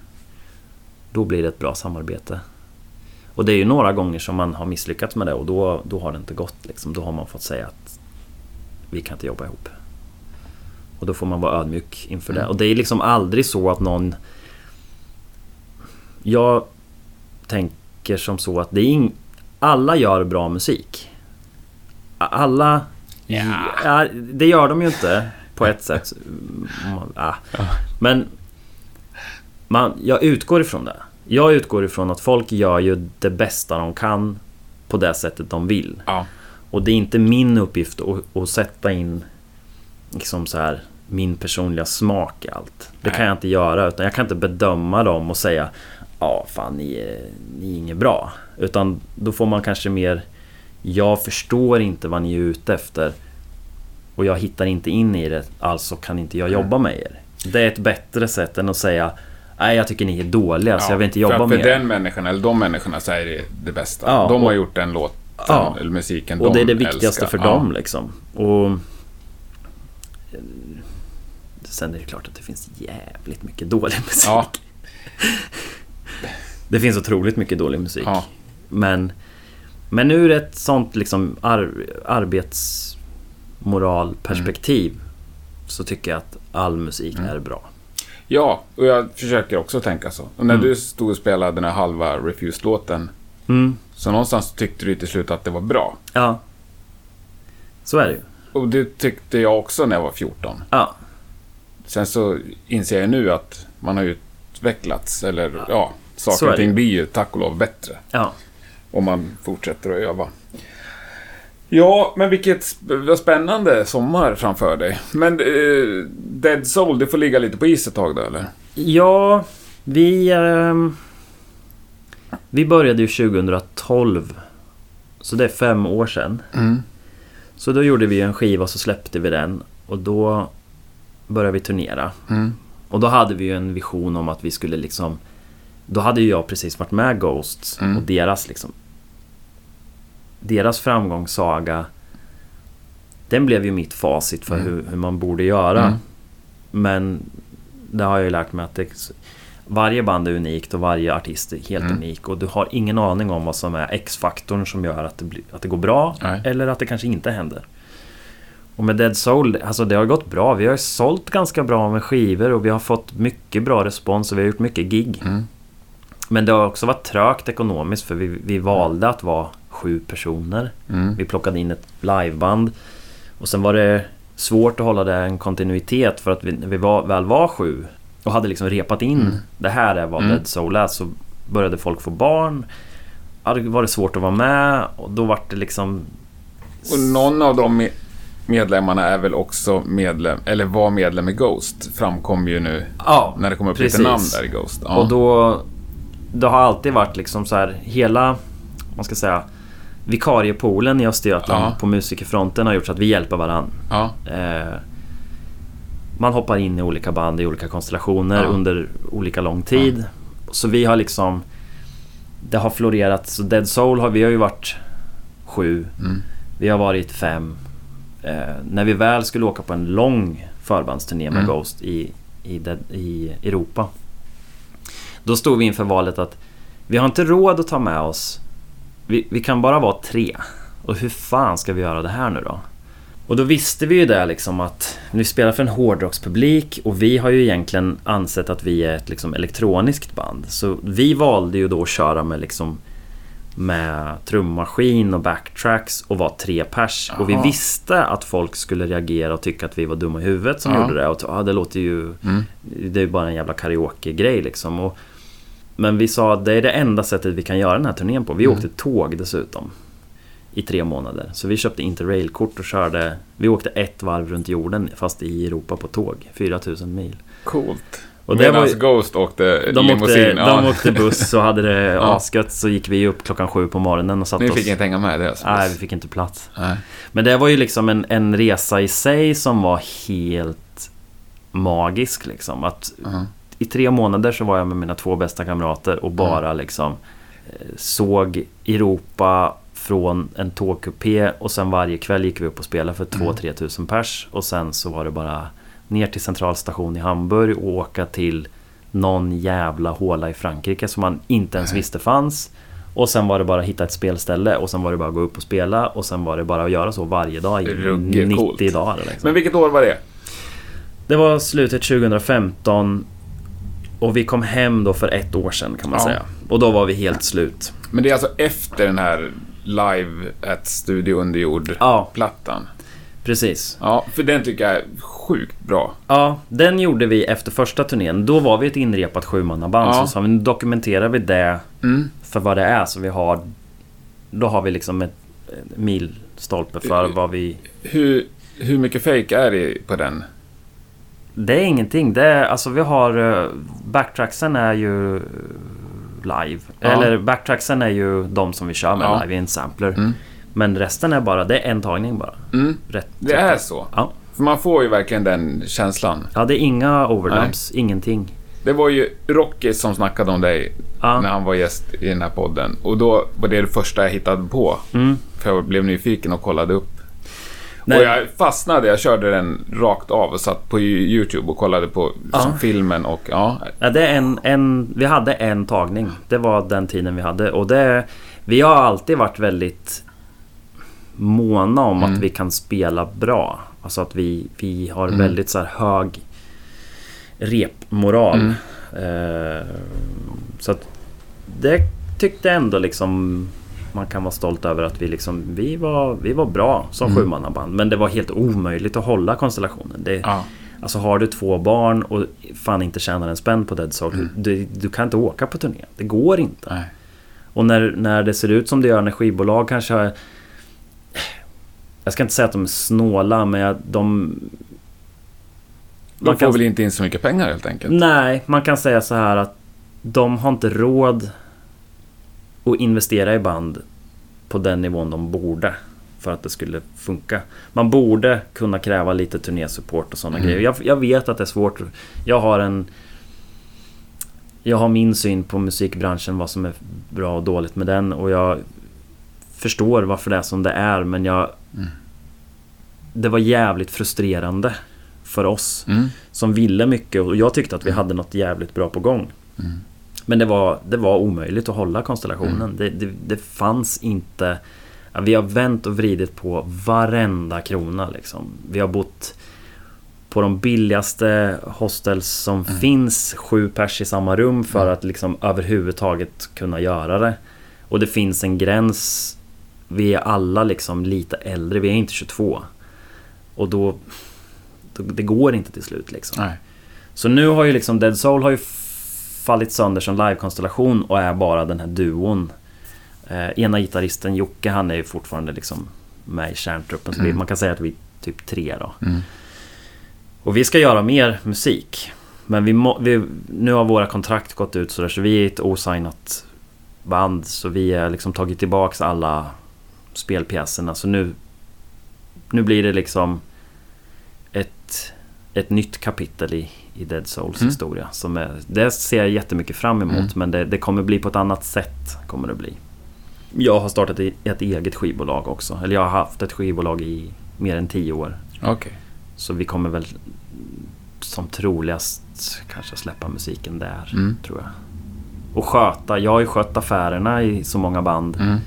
Då blir det ett bra samarbete. Och det är ju några gånger som man har misslyckats med det och då, då har det inte gått. Liksom. Då har man fått säga att vi kan inte jobba ihop. Och då får man vara ödmjuk inför det. Mm. Och det är liksom aldrig så att någon... Jag tänker som så att det är ing... alla gör bra musik. Alla... Ja, det gör de ju inte på ett sätt. Men man, jag utgår ifrån det. Jag utgår ifrån att folk gör ju det bästa de kan på det sättet de vill. Ja. Och det är inte min uppgift att, att sätta in liksom så här, min personliga smak i allt. Det Nej. kan jag inte göra. Utan jag kan inte bedöma dem och säga Ja, fan ni är, ni är inget bra. Utan då får man kanske mer Jag förstår inte vad ni är ute efter. Och jag hittar inte in i det. Alltså kan inte jag jobba med er. Det är ett bättre sätt än att säga Nej, jag tycker ni är dåliga så jag vill inte jobba för, med För er. den människan, eller de människorna, så är det det bästa. Ja, de har och- gjort den låten, Ja. eller musiken Och de det är det viktigaste älskar. för Ja. dem liksom. Och... Sen är det klart att det finns jävligt mycket dålig musik. Ja, Det finns otroligt mycket dålig musik. ja. Men, men ur ett sånt liksom ar arbetsmoralperspektiv så tycker jag att all musik Mm. är bra. Ja, och jag försöker också tänka så. Och när Mm. du stod och spelade den här halva Refused-låten, Mm. så någonstans tyckte du till slut att det var bra. Ja. Så är det ju. Och det tyckte jag också när jag var 14. Ja. Sen så inser jag nu att man har utvecklats, eller ja, Så saker och ting blir ju tack och lov bättre. Ja. Om man fortsätter att öva. Ja, men vilket spännande sommar framför dig. Men eh, Dead Soul, det får ligga lite på is ett tag då, eller? Ja, vi... ehm, vi började ju 2012. Så det är fem år sedan. Mm. Så då gjorde vi en skiva och så släppte vi den. Och då började vi turnera. Mm. Och då hade vi ju en vision om att vi skulle liksom... Då hade ju jag precis varit med Ghosts Mm. och deras liksom... Deras framgångssaga... Den blev ju mitt facit för Mm. hur, hur man borde göra. Mm. Men det har jag ju lärt mig att det, varje band är unikt och varje artist är helt Mm. unik. Och du har ingen aning om vad som är X-faktorn som gör att det, blir, att det går bra Nej. eller att det kanske inte händer. Och med Dead Soul, alltså det har gått bra. Vi har sålt ganska bra med skivor och vi har fått mycket bra respons och vi har gjort mycket gig. Mm. Men det har också varit trögt ekonomiskt för vi, vi valde att vara sju personer. Mm. Vi plockade in ett liveband. Och sen var det svårt att hålla det en kontinuitet för att vi, när vi var, väl var sju och hade liksom repat in Mm. det här är vad Mm. Dead Soul är så började folk få barn. Ja, det var det svårt att vara med och då var det liksom... Och någon av de me- medlemmarna är väl också medlem, eller var medlem i Ghost, framkom ju nu Ja, när det kom upp precis. lite namn där i Ghost. Ja. Och då... Det har alltid varit liksom så här hela... Man ska säga... Vikariepoolen i Östergötland Ja. på musikerfronten har gjort så att vi hjälper varandra. ja. Eh, man hoppar in i olika band i olika konstellationer Ja. under olika lång tid. Så vi har liksom... Det har florerat. Så Dead Soul har vi har ju varit sju. Mm. Vi har varit fem. Eh, när vi väl skulle åka på en lång förbandsturné med Mm. Ghost i, i, Dead, i Europa. Då stod vi inför valet att vi har inte råd att ta med oss vi, vi kan bara vara tre. Och hur fan ska vi göra det här nu då? Och då visste vi ju det liksom att vi spelar för en hårdrockspublik och vi har ju egentligen ansett att vi är ett liksom elektroniskt band. Så vi valde ju då att köra med liksom med trummaskin och backtracks och var tre pers. Och vi Aha. visste att folk skulle reagera och tycka att vi var dumma i huvudet som Ja. gjorde det. Och ah, det låter ju... Mm. Det är ju bara en jävla karaoke-grej liksom. Och, men vi sa att det är det enda sättet vi kan göra den här turnén på. Vi Mm. åkte tåg dessutom. I tre månader. Så vi köpte interrailkort och körde... Vi åkte ett varv runt jorden fast i Europa på tåg. 4000 mil. Coolt. Och det Medan var ju- Ghost åkte De limousin. åkte, ja. de åkte buss och hade det Ja. asgött. Så gick vi upp klockan sju på morgonen och satte Ni oss... fick inte hänga med det? Alltså. Nej, vi fick inte plats. Nej. Men det var ju liksom en, en resa i sig som var helt magisk liksom. Att Ja. I tre månader så var jag med mina två bästa kamrater och bara liksom eh, såg Europa från en tågkupé och sen varje kväll gick vi upp och spelade för 2-3 tusen pers och sen så var det bara ner till centralstation i Hamburg och åka till någon jävla håla i Frankrike som man inte ens visste fanns. Och sen var det bara att hitta ett spelställe och sen var det bara att gå upp och spela och sen var det bara att göra så varje dag i Ruggigt 90 coolt. dagar. Liksom. Men vilket år var det? Det var slutet 2015 och vi kom hem då för ett år sedan kan man Ja. säga. Och då var vi helt slut. Men det är alltså efter den här Live at Studio Underjord-plattan? Ja, precis. Ja, för den tycker jag är sjukt bra. Ja, den gjorde vi efter första turnén. Då var vi ett inrepat sjumannaband. Ja. Så sa vi, nu dokumenterar vi det Mm. för vad det är. Så vi har... Då har vi liksom ett milstolpe för vad vi... Hur, hur mycket fake är det på den? Det är ingenting. Det är, alltså vi har... eh, Backtracksen är ju live. Ja. Eller backtracksen är ju de som vi kör med Ja. live i en sampler. Mm. Men resten är bara... Det är en tagning bara. Mm. Rätt. Det är så? Ja. För man får ju verkligen den känslan. Ja, det är inga overdubs. Ingenting. Det var ju Rocky som snackade om dig Ja. när han var gäst i den här podden. Och då var det det första jag hittade på. Mm. För jag blev nyfiken och kollade upp. Nej. Och jag fastnade. Jag körde den rakt av och satt på YouTube och kollade på Ja. filmen och ja. Ja, det är en, en, vi hade en tagning. Det var den tiden vi hade. Och det, vi har alltid varit väldigt måna om Mm. att vi kan spela bra. Alltså att vi, vi har Mm. väldigt så här hög repmoral. Mm. Eh, så att det tyckte ändå liksom man kan vara stolt över att vi liksom vi var, vi var bra som Mm. sjumannaband. Men det var helt omöjligt att hålla konstellationen. Det, ja. Alltså har du två barn och fan inte tjänar en spänn på Dead Soul. Mm. Du, du kan inte åka på turné. Det går inte. Nej. Och när, när det ser ut som det gör när skivbolag kanske har... Jag ska inte säga att de är snåla men de... De får kan, väl inte in så mycket pengar helt enkelt. nej, man kan säga så här att de har inte råd att investera i band på den nivån de borde. För att det skulle funka. Man borde kunna kräva lite turnésupport och sådana Mm. grejer. Jag, jag vet att det är svårt. Jag har en... Jag har min syn på musikbranschen, vad som är bra och dåligt med den och jag förstår varför det är som det är men jag... Mm. Det var jävligt frustrerande för oss Mm. som ville mycket och jag tyckte att vi hade något jävligt bra på gång. Mm. Men det var, det var omöjligt att hålla konstellationen. Det, det, det fanns inte... Ja, vi har vänt och vridit på varenda krona liksom. Vi har bott på de billigaste hostels som finns, sju pers i samma rum för att liksom överhuvudtaget kunna göra det. Och det finns en gräns. Vi är alla liksom lite äldre, vi är inte 22. Och då... då det går inte till slut liksom. Nej. Så nu har ju liksom Dead Soul har ju fallit sönder som livekonstellation och är bara den här duon. Eh, ena gitarristen Jocke, han är ju fortfarande liksom med i kärntruppen. Så vi, Mm. man kan säga att vi är typ tre då. Mm. Och vi ska göra mer musik. Men vi, må, vi nu har våra kontrakt gått ut sådär så vi är ett osignat band. Så vi har liksom tagit tillbaks alla spelpjäserna. Så nu, nu blir det liksom ett, ett nytt kapitel i, i Dead Souls Mm. historia. Som är, det ser jag jättemycket fram emot Mm. men det, det kommer bli på ett annat sätt. Kommer det bli. Jag har startat ett eget skivbolag också. Eller jag har haft ett skivbolag i mer än tio år. Okej. Så vi kommer väl som troligast kanske släppa musiken där, Mm. tror jag. Och sköta, jag har ju skött affärerna i så många band. Mm.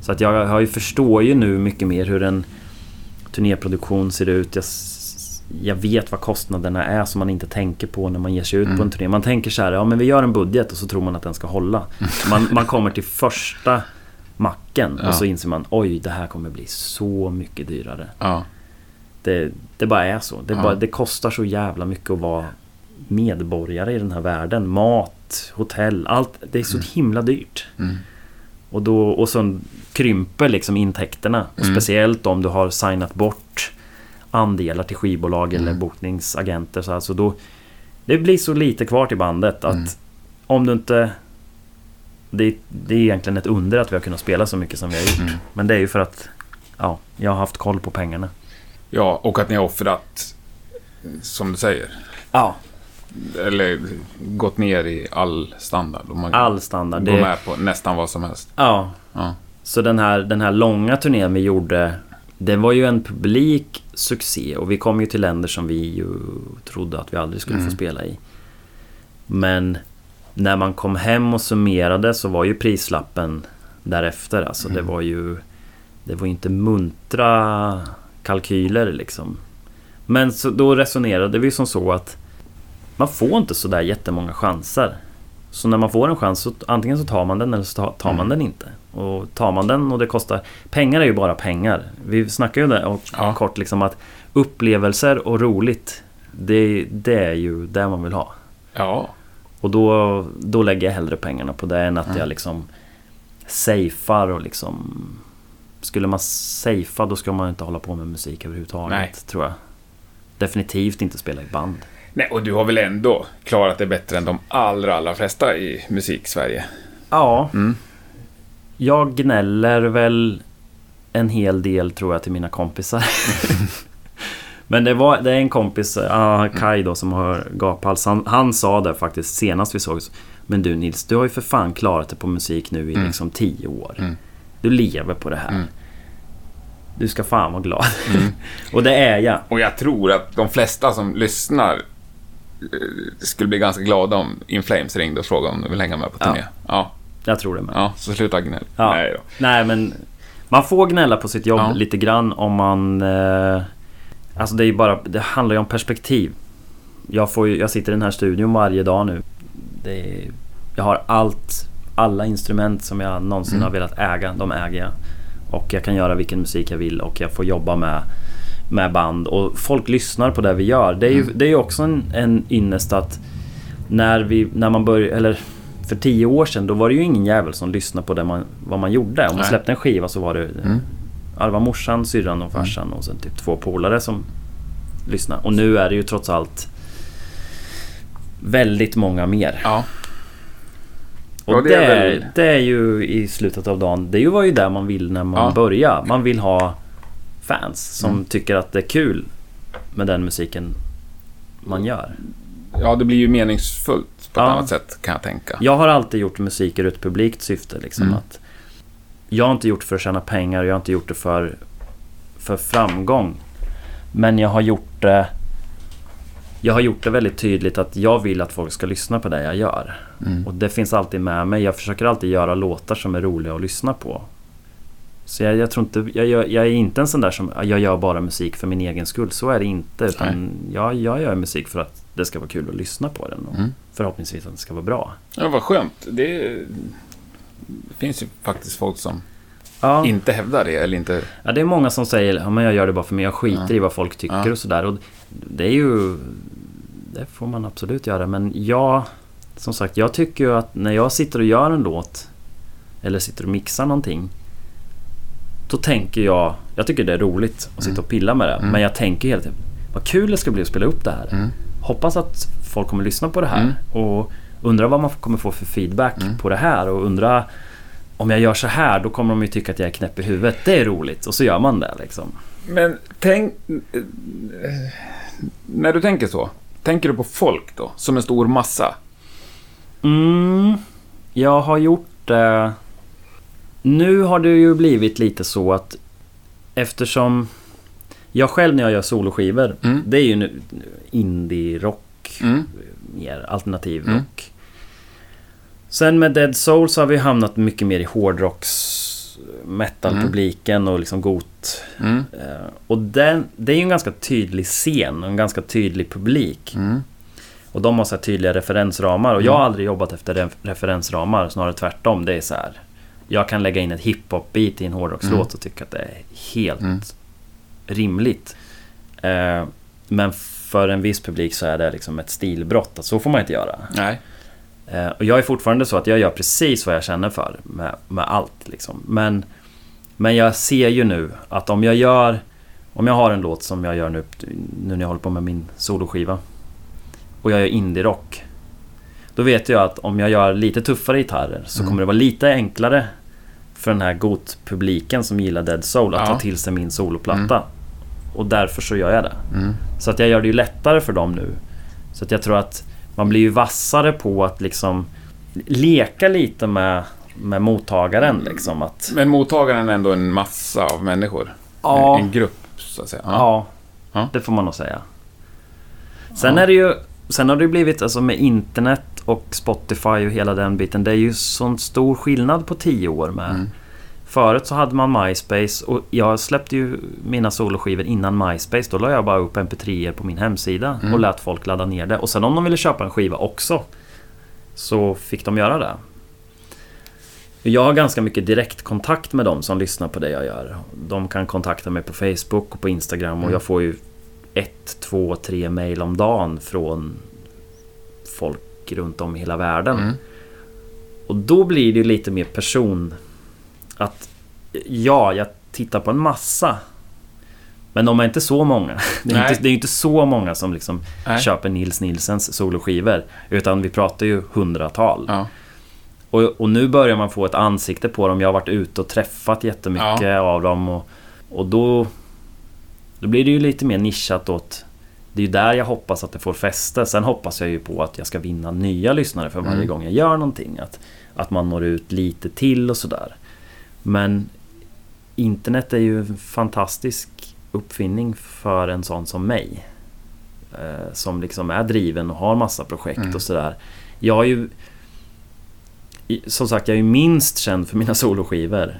Så att jag, har ju förstår ju nu mycket mer hur en turnéproduktion ser ut. Jag, jag vet vad kostnaderna är som man inte tänker på när man ger sig ut på en turné. Man tänker så här, ja men vi gör en budget och så tror man att den ska hålla. Man, man kommer till första macken Ja. och så inser man, oj det här kommer bli så mycket dyrare. Ja. Det, det bara är så. Det, Ja. bara, det kostar så jävla mycket att vara medborgare i den här världen. Mat, hotell, allt. Det är så himla dyrt. Mm. Och, då, och så krymper liksom intäkterna. Och Mm. speciellt om du har signat bort andelar till skivbolag eller Mm. bokningsagenter. Så alltså då, det blir så lite kvar till bandet att Mm. om du inte... Det, det är egentligen ett under att vi har kunnat spela så mycket som vi har gjort. Mm. Men det är ju för att ja, jag har haft koll på pengarna. ja, och att ni har offrat, som du säger, Ja, eller gått ner i all standard. Och man all standard. går Det, med på nästan vad som helst. ja, Ja. så den här, den här långa turnén vi gjorde Den var ju en publik succé och vi kom ju till länder som vi ju trodde att vi aldrig skulle Mm. få spela i. Men när man kom hem och summerade så var ju prislappen därefter. Alltså det Mm. var ju... Det var inte muntra kalkyler liksom. Men så då resonerade vi som så att man får inte sådär jättemånga chanser. Så när man får en chans så antingen så tar man den eller så tar- man Mm. den inte. Och tar man den och det kostar... Pengar är ju bara pengar. Vi snackar ju det och Ja. kort liksom att upplevelser och roligt det, det är ju det man vill ha. Ja. Och då, då lägger jag hellre pengarna på det än att Mm. jag liksom safear och liksom... Skulle man safea då ska man inte hålla på med musik överhuvudtaget, Nej. tror jag. Definitivt inte spela i band. Nej, och du har väl ändå klarat det bättre än de allra, allra flesta i musik-Sverige? Ja, Mm. jag gnäller väl en hel del tror jag till mina kompisar. Men det, var, det är en kompis, ah, Kai då, som har gaphals. Han, han sa det faktiskt senast vi sågs. Men du Nils, du har ju för fan klarat det på musik nu i Mm. liksom tio år. Mm. Du lever på det här. Mm. Du ska fan vara glad. Mm. Och det är jag. Och jag tror att de flesta som lyssnar skulle bli ganska glada om In Flames ringde och frågade om de vill hänga med på Ja. turné. Ja, Jag tror det med. ja, så sluta gnäll. Ja. Nej då. Nej men Man får gnälla på sitt jobb Ja. lite grann om man eh, Alltså det är ju bara Det handlar ju om perspektiv Jag får ju, Jag sitter i den här studion varje dag nu är, Jag har allt Alla instrument som jag någonsin Mm. har velat äga De äger jag Och jag kan göra vilken musik jag vill och jag får jobba med Med band och folk lyssnar på det vi gör Det är ju, Mm. det är också en, en ynnest att När vi, när man börjar, eller för tio år sedan då var det ju ingen jävel som lyssnade på det man, vad man gjorde. Om man släppte en skiva så var det Mm. ja, det var morsan, syrran och farsan och sen typ två polare som lyssnade. Och nu är det ju trots allt väldigt många mer. Ja. Och Ja, det, det är väl- det är ju i slutet av dagen, det var ju där man vill när man Ja. börjar. Man vill ha fans som Mm. tycker att det är kul med den musiken man gör. ja, det blir ju meningsfullt på ett Ja. annat sätt kan jag tänka. Jag har alltid gjort musik ur ett publikt syfte. Liksom, Mm. att jag har inte gjort det för att tjäna pengar, jag har inte gjort det för, för framgång. Men jag har gjort det... Jag har gjort det väldigt tydligt att jag vill att folk ska lyssna på det jag gör. Mm. Och det finns alltid med mig. Jag försöker alltid göra låtar som är roliga att lyssna på. Så jag, jag tror inte... Jag, jag, jag är inte en sån där som... Jag gör bara musik för min egen skull. Så är det inte. Utan jag, jag gör musik för att det ska vara kul att lyssna på den. Och Mm. förhoppningsvis att det ska vara bra. Ja, vad skönt. Det, det finns ju faktiskt folk som Ja. inte hävdar det eller inte... Ja, det är många som säger ja, jag gör det bara för mig. Jag skiter Ja. i vad folk tycker och sådär. Och det är ju... Det får man absolut göra. Men jag... Som sagt, jag tycker ju att när jag sitter och gör en låt eller sitter och mixar någonting. Då tänker jag... Jag tycker det är roligt att sitta och pilla med det. Mm. Men jag tänker hela tiden vad kul det ska bli att spela upp det här. Mm. Hoppas att folk kommer lyssna på det här. Mm. Och undrar vad man kommer få för feedback Mm. på det här. Och undra om jag gör så här då kommer de ju tycka att jag är knäpp i huvudet. Det är roligt. Och så gör man det liksom. Men tänk... eh, När du tänker så, tänker du på folk då? Som en stor massa? Mm, jag har gjort det... Nu har det ju blivit lite så att eftersom jag själv när jag gör soloskivor, Mm. det är ju nu indie-rock, Mm. mer alternativ Mm. rock. Sen med Dead Soul så har vi hamnat mycket mer i hårdrocksmarknaden. metalpubliken och liksom got. Mm. Eh, och den, det är ju en ganska tydlig scen och en ganska tydlig publik. Mm. Och de har så tydliga referensramar. Och jag har aldrig jobbat efter re- referensramar, snarare tvärtom. Det är så här. Jag kan lägga in ett hiphop-beat i en hårdrockslåt Mm. och tycka att det är helt Mm. rimligt. Eh, men för en viss publik så är det liksom ett stilbrott. Att så får man inte göra. Nej. Eh, och jag är fortfarande så att jag gör precis vad jag känner för med, med allt. Liksom. Men, men jag ser ju nu att om jag gör... Om jag har en låt som jag gör nu, nu när jag håller på med min soloskiva. Och jag gör indie-rock. Då vet jag att om jag gör lite tuffare gitarrer så Mm. kommer det vara lite enklare för den här GOT-publiken som gillar Dead Soul att Ja. ta till sig min soloplatta. Och därför så gör jag det. Mm. Så att jag gör det ju lättare för dem nu. Så att jag tror att man blir ju vassare på att liksom leka lite med, med mottagaren liksom. Att, Men mottagaren är ändå en massa av människor. ja, En grupp, så att säga. ja, Ja. det får man nog säga. Sen är det ju Sen har det blivit, alltså med internet och Spotify och hela den biten. Det är ju sån stor skillnad på tio år med. Mm. Förut så hade man MySpace och jag släppte ju mina soloskivor innan MySpace. Då la jag bara upp mp3er på min hemsida Mm. och lät folk ladda ner det. Och sen om de ville köpa en skiva också så fick de göra det. Jag har ganska mycket direktkontakt med dem som lyssnar på det jag gör. De kan kontakta mig på Facebook och på Instagram och Mm. jag får ju ett, två, tre mail om dagen från folk runt om i hela världen. Mm. Och då blir det lite mer person... Att ja, jag tittar på en massa. Men de är inte så många. Det är, inte, det är inte så många som liksom Nej. köper Nils Nilsens soloskivor. Utan vi pratar ju hundratal. Ja. Och, och nu börjar man få ett ansikte på dem. Jag har varit ute och träffat jättemycket av dem. Och, och då, då blir det ju lite mer nischat åt... Det är ju där jag hoppas att det får fäste. Sen hoppas jag ju på att jag ska vinna nya lyssnare för varje Mm. gång jag gör någonting. Att, att man når ut lite till och sådär. Men internet är ju en fantastisk uppfinning för en sån som mig. Eh, som liksom är driven och har massa projekt Mm. och sådär. Jag är ju... Som sagt, jag är ju minst känd för mina soloskivor.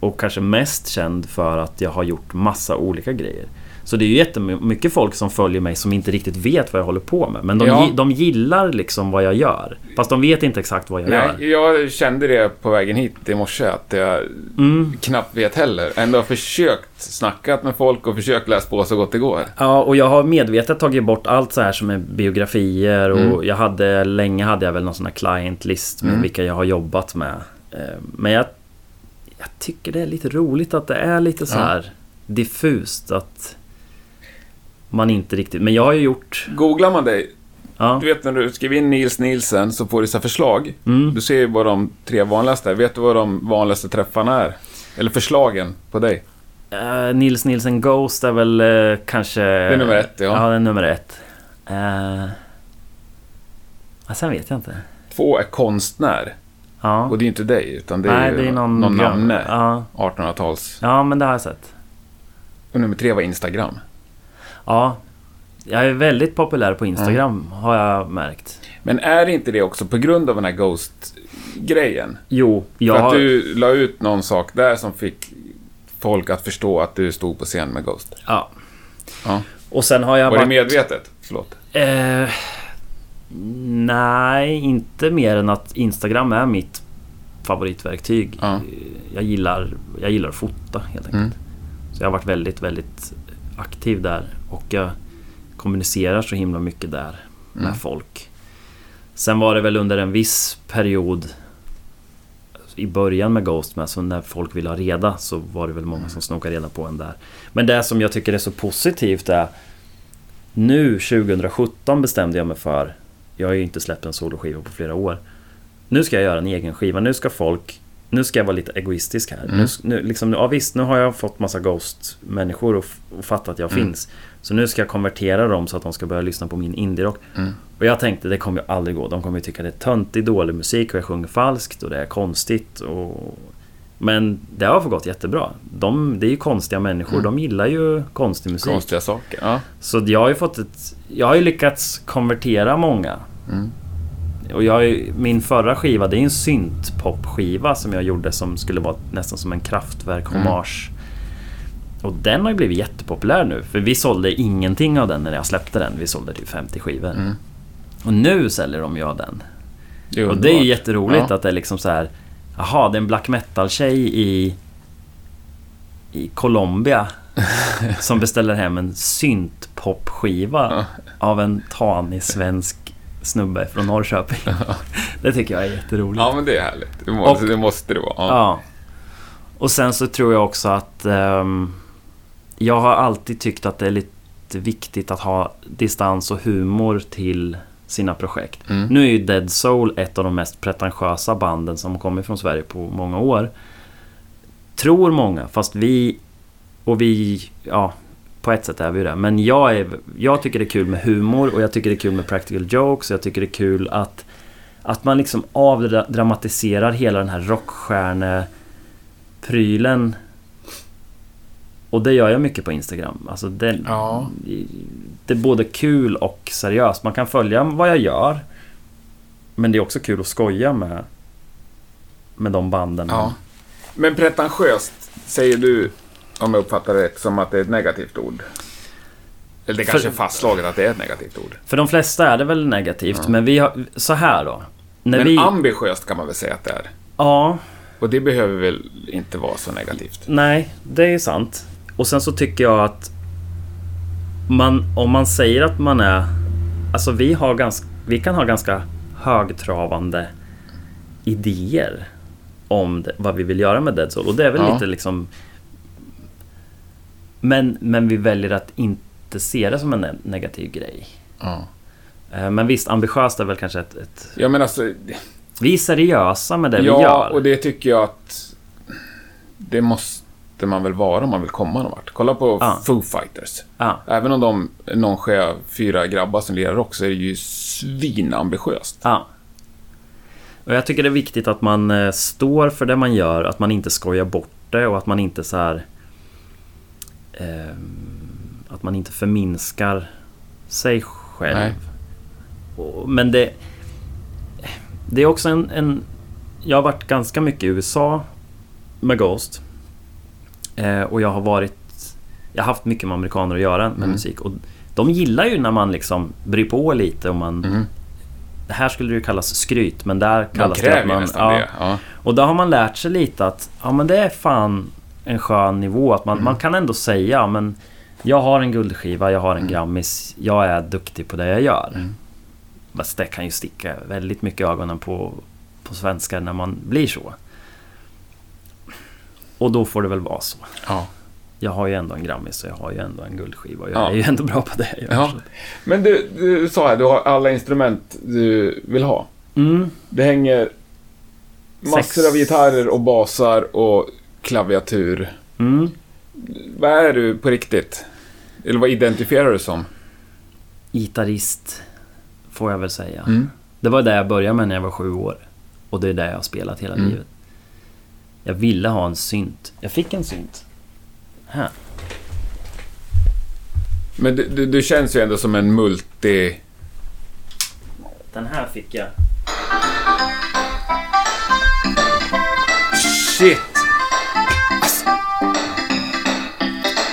Och kanske mest känd för att jag har gjort massa olika grejer. Så det är ju jättemycket folk som följer mig som inte riktigt vet vad jag håller på med. Men de, Ja. de gillar liksom vad jag gör. Fast de vet inte exakt vad jag gör. Nej, jag kände det på vägen hit i morse, att jag Mm. knappt vet heller. Ändå har försökt snackat med folk och försökt läsa på så gott det går. Ja, och jag har medvetet tagit bort allt så här som är biografier och Mm. jag hade, länge hade jag väl någon sån här client list med Mm. vilka jag har jobbat med. Eh, Men jag, jag tycker det är lite roligt att det är lite så Ja. här diffust att man inte riktigt... Men jag har ju gjort... Googlar man dig, Ja, du vet när du skriver in Nils Nielsen så får du så förslag. mm, Du ser ju bara de tre vanligaste. Vet du vad de vanligaste träffarna är? Eller förslagen på dig? Eh, Nils Nielsen Ghost är väl eh, kanske... Det är nummer ett, ja. Ja, det är nummer ett. Uh, ja, sen vet jag inte. Två är konstnär. Ja. Och det är ju inte dig, utan det är Nej, ju det är någon... någon namne. Ja. 1800-tals. ja, men det har jag sett. Och nummer tre var Instagram. Ja, jag är väldigt populär på Instagram har jag märkt. Men är inte det också på grund av den här Ghost-grejen? Jo, jag För att har... du la ut någon sak där som fick folk att förstå att du stod på scen med Ghost. Ja. Ja. Och sen har jag Var det varit... medvetet? Förlåt. Eh, nej, inte mer än att Instagram är mitt favoritverktyg. Ja. Jag, gillar, jag gillar att fota helt enkelt. Mm. Så jag har varit väldigt, väldigt aktiv där. Och jag kommunicerar så himla mycket där med Mm. folk. Sen var det väl under en viss period i början med Ghost med, så när folk ville ha reda så var det väl många som snokade reda på en där. Men det som jag tycker är så positivt är nu 2017 bestämde jag mig för Jag har ju inte släppt en soloskiva på flera år Nu ska jag göra en egen skiva, nu ska folk Nu ska jag vara lite egoistisk här. Mm. Nu, nu, liksom, ja, visst, nu har jag fått massa Ghost-människor och, och fattat att jag Mm. finns. Så nu ska jag konvertera dem så att de ska börja lyssna på min indie-rock. Mm. Och jag tänkte, det kommer ju aldrig gå. De kommer ju tycka det är töntig, dålig musik och jag sjunger falskt och det är konstigt. Och... Men det har gått jättebra. De, det är ju konstiga människor, Mm. de gillar ju konstig musik. Konstiga saker. Ja. Så jag har ju fått ett... Jag har ju lyckats konvertera många. Mm. Och jag, min förra skiva, det är en syntpopskiva som jag gjorde som skulle vara nästan som en kraftverk-hommage. Och den har ju blivit jättepopulär nu. För vi sålde ingenting av den när jag släppte den. Vi sålde typ 50 skivor. Mm. Och nu säljer de ju av den. Det Och det är ju jätteroligt Ja. att det är liksom så här. Jaha, det är en black metal-tjej i... I Colombia. som beställer hem en syntpopskiva. Ja. Av en tanig svensk snubbe från Norrköping. det tycker jag är jätteroligt. Ja, men det är härligt. Det måste, Och- det, måste det vara. Ja. Ja. Och sen så tror jag också att ehm, jag har alltid tyckt att det är lite viktigt att ha distans och humor till sina projekt. Mm. Nu är ju Dead Soul ett av de mest pretentiösa banden som kommer från Sverige på många år. Tror många, fast vi och vi, ja, på ett sätt är vi ju det. Men jag, är, jag tycker det är kul med humor och jag tycker det är kul med practical jokes. Jag tycker det är kul att, att man liksom avdramatiserar hela den här rockstjärneprylen. Och det gör jag mycket på Instagram. Alltså det, Ja. det är både kul och seriöst. Man kan följa vad jag gör. Men det är också kul att skoja med, med de banden. Ja. Men pretentiöst, säger du, om jag uppfattar det rätt, som att det är ett negativt ord? Eller det kanske För- är fastslaget att det är ett negativt ord. För de flesta är det väl negativt, men vi har... Så här då. Men vi... ambitiöst kan man väl säga att det är? Ja, Och det behöver väl inte vara så negativt? nej, det är sant. Och sen så tycker jag att man, om man säger att man är... Alltså vi har ganska... Vi kan ha ganska högtravande idéer om det, vad vi vill göra med Dead Soul. Och det är väl Ja. lite liksom... Men, men vi väljer att inte se det som en ne- negativ grej. Ja. Eh, Men visst, ambitiöst är väl kanske ett... ett Ja, men alltså... vi är seriösa med det vi ja, gör. och det tycker jag att... Det måste man väl vara om man vill komma någon vart. Kolla på Ja. Foo Fighters. Ja, Även om de nonchalerar fyra grabbar som lirar rock så är det ju svinambitiöst. ja. Och jag tycker det är viktigt att man eh, står för det man gör, att man inte skojar bort det och att man inte så här... ehm, att man inte förminskar sig själv. Nej. Men det... Det är också en, en... Jag har varit ganska mycket i USA med Ghost. Eh, och jag har varit... Jag har haft mycket med amerikaner att göra med Mm. musik. Och de gillar ju när man liksom bryr på lite och man... Mm. Det här skulle ju kallas skryt, men där kallas det att man... nästan det. Ja. Och då har man lärt sig lite att ja, men det är fan en skön nivå. Att man, Mm. man kan ändå säga ja, men jag har en guldskiva, jag har en Mm. Grammis, jag är duktig på det jag gör. Mm. Fast det kan ju sticka väldigt mycket i ögonen på, på svenskar när man blir så. Och då får det väl vara så. Ja. Jag har ju ändå en Grammis och jag har ju ändå en guldskiva och jag Ja. är ju ändå bra på det jag gör. Ja. Men du, du sa här, du har alla instrument du vill ha. Mm. Det hänger massor Sex. av gitarrer och basar och klaviatur. Mm. Vad är du på riktigt? Eller vad identifierar du som? Gitarrist, får jag väl säga. Mm. Det var det jag började med när jag var sju år. Och det är det jag har spelat hela Mm. livet. Jag ville ha en synt. Jag fick en synt. Här. Men du, du, du känns ju ändå som en multi... Den här fick jag. Shit!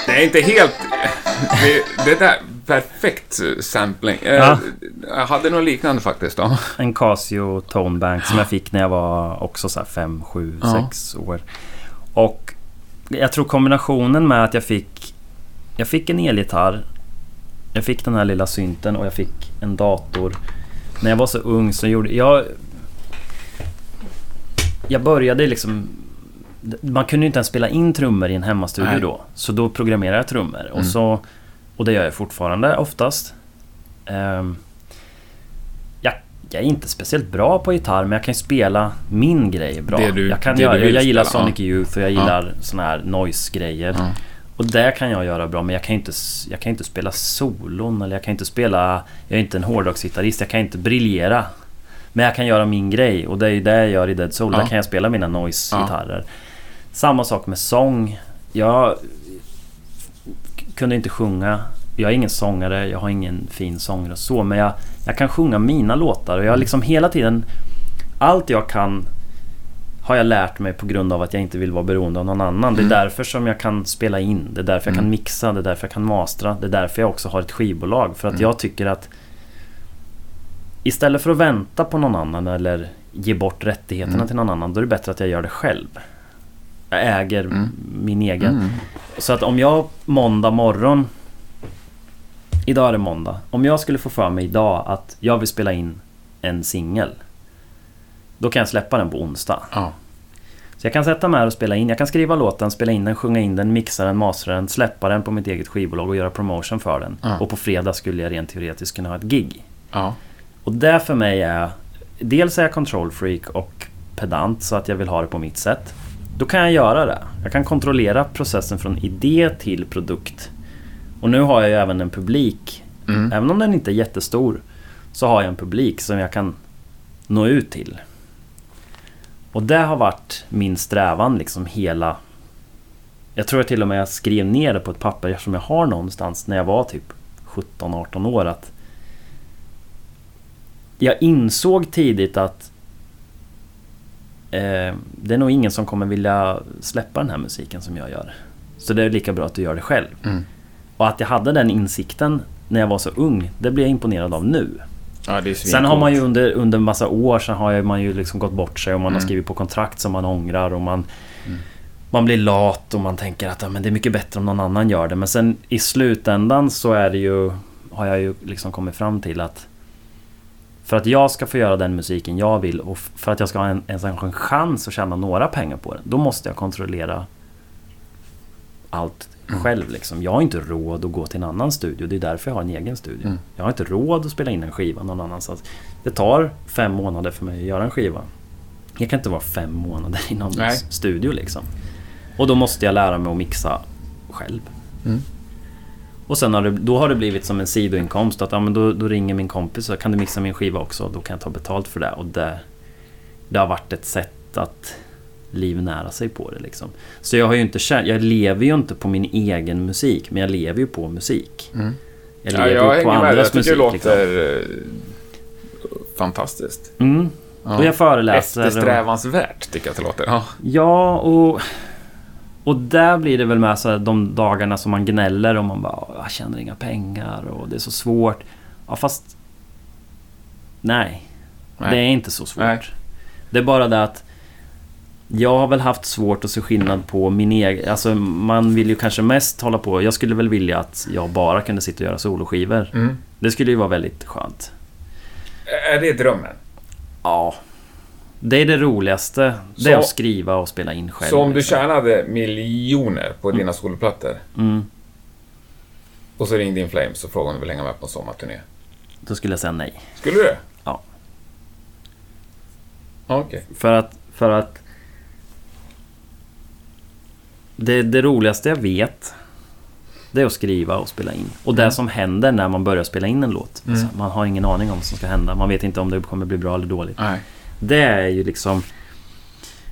Det är inte helt... Det, det där, perfekt sampling. Eh, Ja. Jag hade något liknande faktiskt då. En Casio Tone Bank som jag fick när jag var också så här 5, 7, Ja. 6 år. Och jag tror kombinationen med att jag fick... Jag fick en elgitarr. Jag fick den här lilla synten och jag fick en dator. När jag var så ung så gjorde jag... Jag började liksom... Man kunde ju inte ens spela in trummor i en hemmastudio Nej. då. Så då programmerade jag trummor. Mm. Och, så, och det gör jag fortfarande oftast. Ehm, jag, jag är inte speciellt bra på gitarr men jag kan ju spela min grej bra. Du- jag, kan göra, vill jag gillar spela, Sonic Youth och jag gillar såna här noise-grejer. Ja. Och det kan jag göra bra men jag kan inte, jag kan inte spela solon eller jag kan inte spela... Jag är inte en hårdrocksgitarrist, jag kan inte briljera. Men jag kan göra min grej och det är ju det jag gör i Dead Soul. Ja. Där kan jag spela mina noise-gitarrer. Samma sak med sång. Jag kunde inte sjunga. Jag är ingen sångare, jag har ingen fin sångröst så, men jag, Jag kan sjunga mina låtar och jag har liksom hela tiden... Allt jag kan har jag lärt mig på grund av att jag inte vill vara beroende av någon annan. Det är därför som jag kan spela in. Det är därför jag kan mixa. Det är därför jag kan mastra. Det är därför jag också har ett skivbolag. För att jag tycker att Istället för att vänta på någon annan eller ge bort rättigheterna till någon annan. Då är det bättre att jag gör det själv. Jag äger min egen. Mm. Så att om jag måndag morgon Idag är det måndag. Om jag skulle få för mig idag att jag vill spela in en singel. Då kan jag släppa den på onsdag. Ja. Så jag kan sätta mig här och spela in. Jag kan skriva låten, spela in den, sjunga in den, mixa den, mastra den, släppa den på mitt eget skivbolag och göra promotion för den. Ja. Och på fredag skulle jag rent teoretiskt kunna ha ett gig. Ja. Och det för mig är... Dels är jag control freak och pedant så att jag vill ha det på mitt sätt. Då kan jag göra det. Jag kan kontrollera processen från idé till produkt. Och nu har jag ju även en publik. Mm. Även om den inte är jättestor så har jag en publik som jag kan nå ut till. Och det har varit min strävan liksom hela... Jag tror till och med jag skrev ner det på ett papper som jag har någonstans när jag var typ 17-18 år att jag insåg tidigt att det är nog ingen som kommer vilja släppa den här musiken som jag gör. Så det är lika bra att du gör det själv. Mm. Och att jag hade den insikten när jag var så ung, det blir jag imponerad av nu. Ja, Sen har man ju under, under massa år så har man ju liksom gått bort sig och man har Mm. skrivit på kontrakt som man ångrar och man Man blir lat och man tänker att ja, men det är mycket bättre om någon annan gör det. Men sen i slutändan så är det ju Har jag ju liksom kommit fram till att För att jag ska få göra den musiken jag vill och för att jag ska ha en, ens en chans att tjäna några pengar på den. Då måste jag kontrollera Allt Mm. själv liksom. Jag har inte råd att gå till en annan studio. Det är därför jag har en egen studio. Mm. Jag har inte råd att spela in en skiva någon annanstans. Det tar fem månader för mig att göra en skiva. Jag kan inte vara fem månader i någon Nej. studio liksom. Och då måste jag lära mig att mixa själv. Mm. Och sen har det, då har det blivit som en sidoinkomst att ja, men då, då ringer min kompis och kan du mixa min skiva också? Då kan jag ta betalt för det. Och det, det har varit ett sätt att livnära sig på det liksom. Så jag har ju inte jag lever ju inte på min egen musik, men jag lever ju på musik. Mm. Jag Ja, lever jag ju på hänger med. Jag andras tycker musik. det liksom. låter eh, fantastiskt. Mm. Ja. Och jag föreläser. Eftersträvansvärt tycker jag att det låter. Ja. ja, och... Och där blir det väl med så här, de dagarna som man gnäller och man bara "Åh, jag tjänar inga pengar och det är så svårt. Ja fast... Nej. Nej. Det är inte så svårt. Nej. Det är bara det att jag har väl haft svårt att se skillnad på min egen... Alltså man vill ju kanske mest hålla på... Jag skulle väl vilja att jag bara kunde sitta och göra soloskivor. Mm. Det skulle ju vara väldigt skönt. Är det drömmen? Ja. Det är det roligaste. Det Så- är att skriva och spela in själv. Så om du liksom. tjänade miljoner på dina soloplattor Mm. och så ringde In Flames och frågade om du vill hänga med på en sommarturné. Då skulle jag säga nej. Skulle du det? Ja. Okej. För att... För att... Det, det roligaste jag vet Det är att skriva och spela in. Och det som händer när man börjar spela in en låt. Mm. Alltså, man har ingen aning om vad som ska hända. Man vet inte om det kommer bli bra eller dåligt. Nej. Det är ju liksom...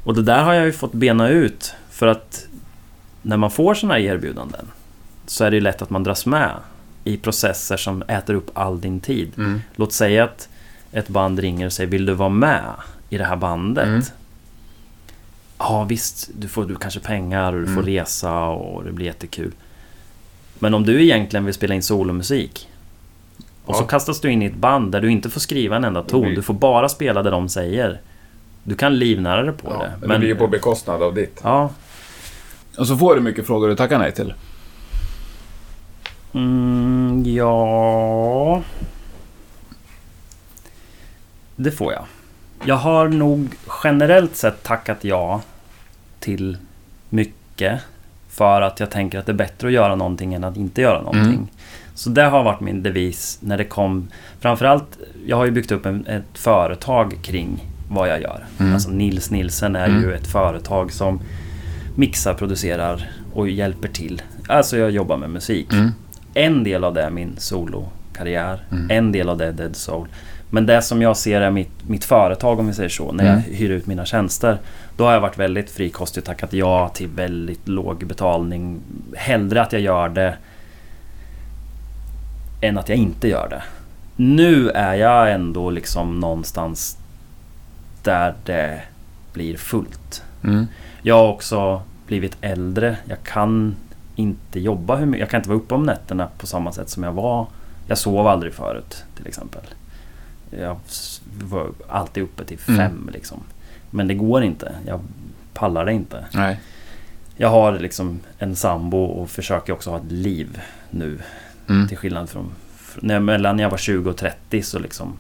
Och det där har jag ju fått bena ut. För att när man får såna här erbjudanden så är det ju lätt att man dras med i processer som äter upp all din tid. Mm. Låt säga att ett band ringer och säger Vill du vara med i det här bandet? Mm. Ja visst, du får du kanske pengar och du får Mm. resa och det blir jättekul. Men om du egentligen vill spela in solomusik och så Ja. kastas du in i ett band där du inte får skriva en enda ton. Du får bara spela det de säger. Du kan livnära dig på Ja, det. men det blir ju på bekostnad av ditt. Ja. Och så får du mycket frågor du tackar nej till. Mm, ja... Det får jag. Jag har nog generellt sett tackat ja till mycket. För att jag tänker att det är bättre att göra någonting än att inte göra någonting. Mm. Så det har varit min devis när det kom... Framförallt, jag har ju byggt upp en, ett företag kring vad jag gör. Mm. Alltså Nils Nilsen är Mm. ju ett företag som mixar, producerar och hjälper till. Alltså jag jobbar med musik. Mm. En del av det är min solokarriär. Mm. En del av det är Dead Soul. Men det som jag ser är mitt, mitt företag om vi säger så. När jag Mm. hyr ut mina tjänster. Då har jag varit väldigt frikostig och tackat ja till väldigt låg betalning. Hellre att jag gör det än att jag inte gör det. nu är jag ändå liksom någonstans där det blir fullt. Mm. Jag har också blivit äldre. Jag kan inte jobba hur mycket. Jag kan inte vara uppe om nätterna på samma sätt som jag var. Jag sov aldrig förut till exempel. Jag var alltid uppe till Mm. fem liksom. Men det går inte. Jag pallar det inte. Nej. Jag har liksom en sambo och försöker också ha ett liv nu. Mm. Till skillnad från... fr- När, mellan jag var 20 och 30 så liksom...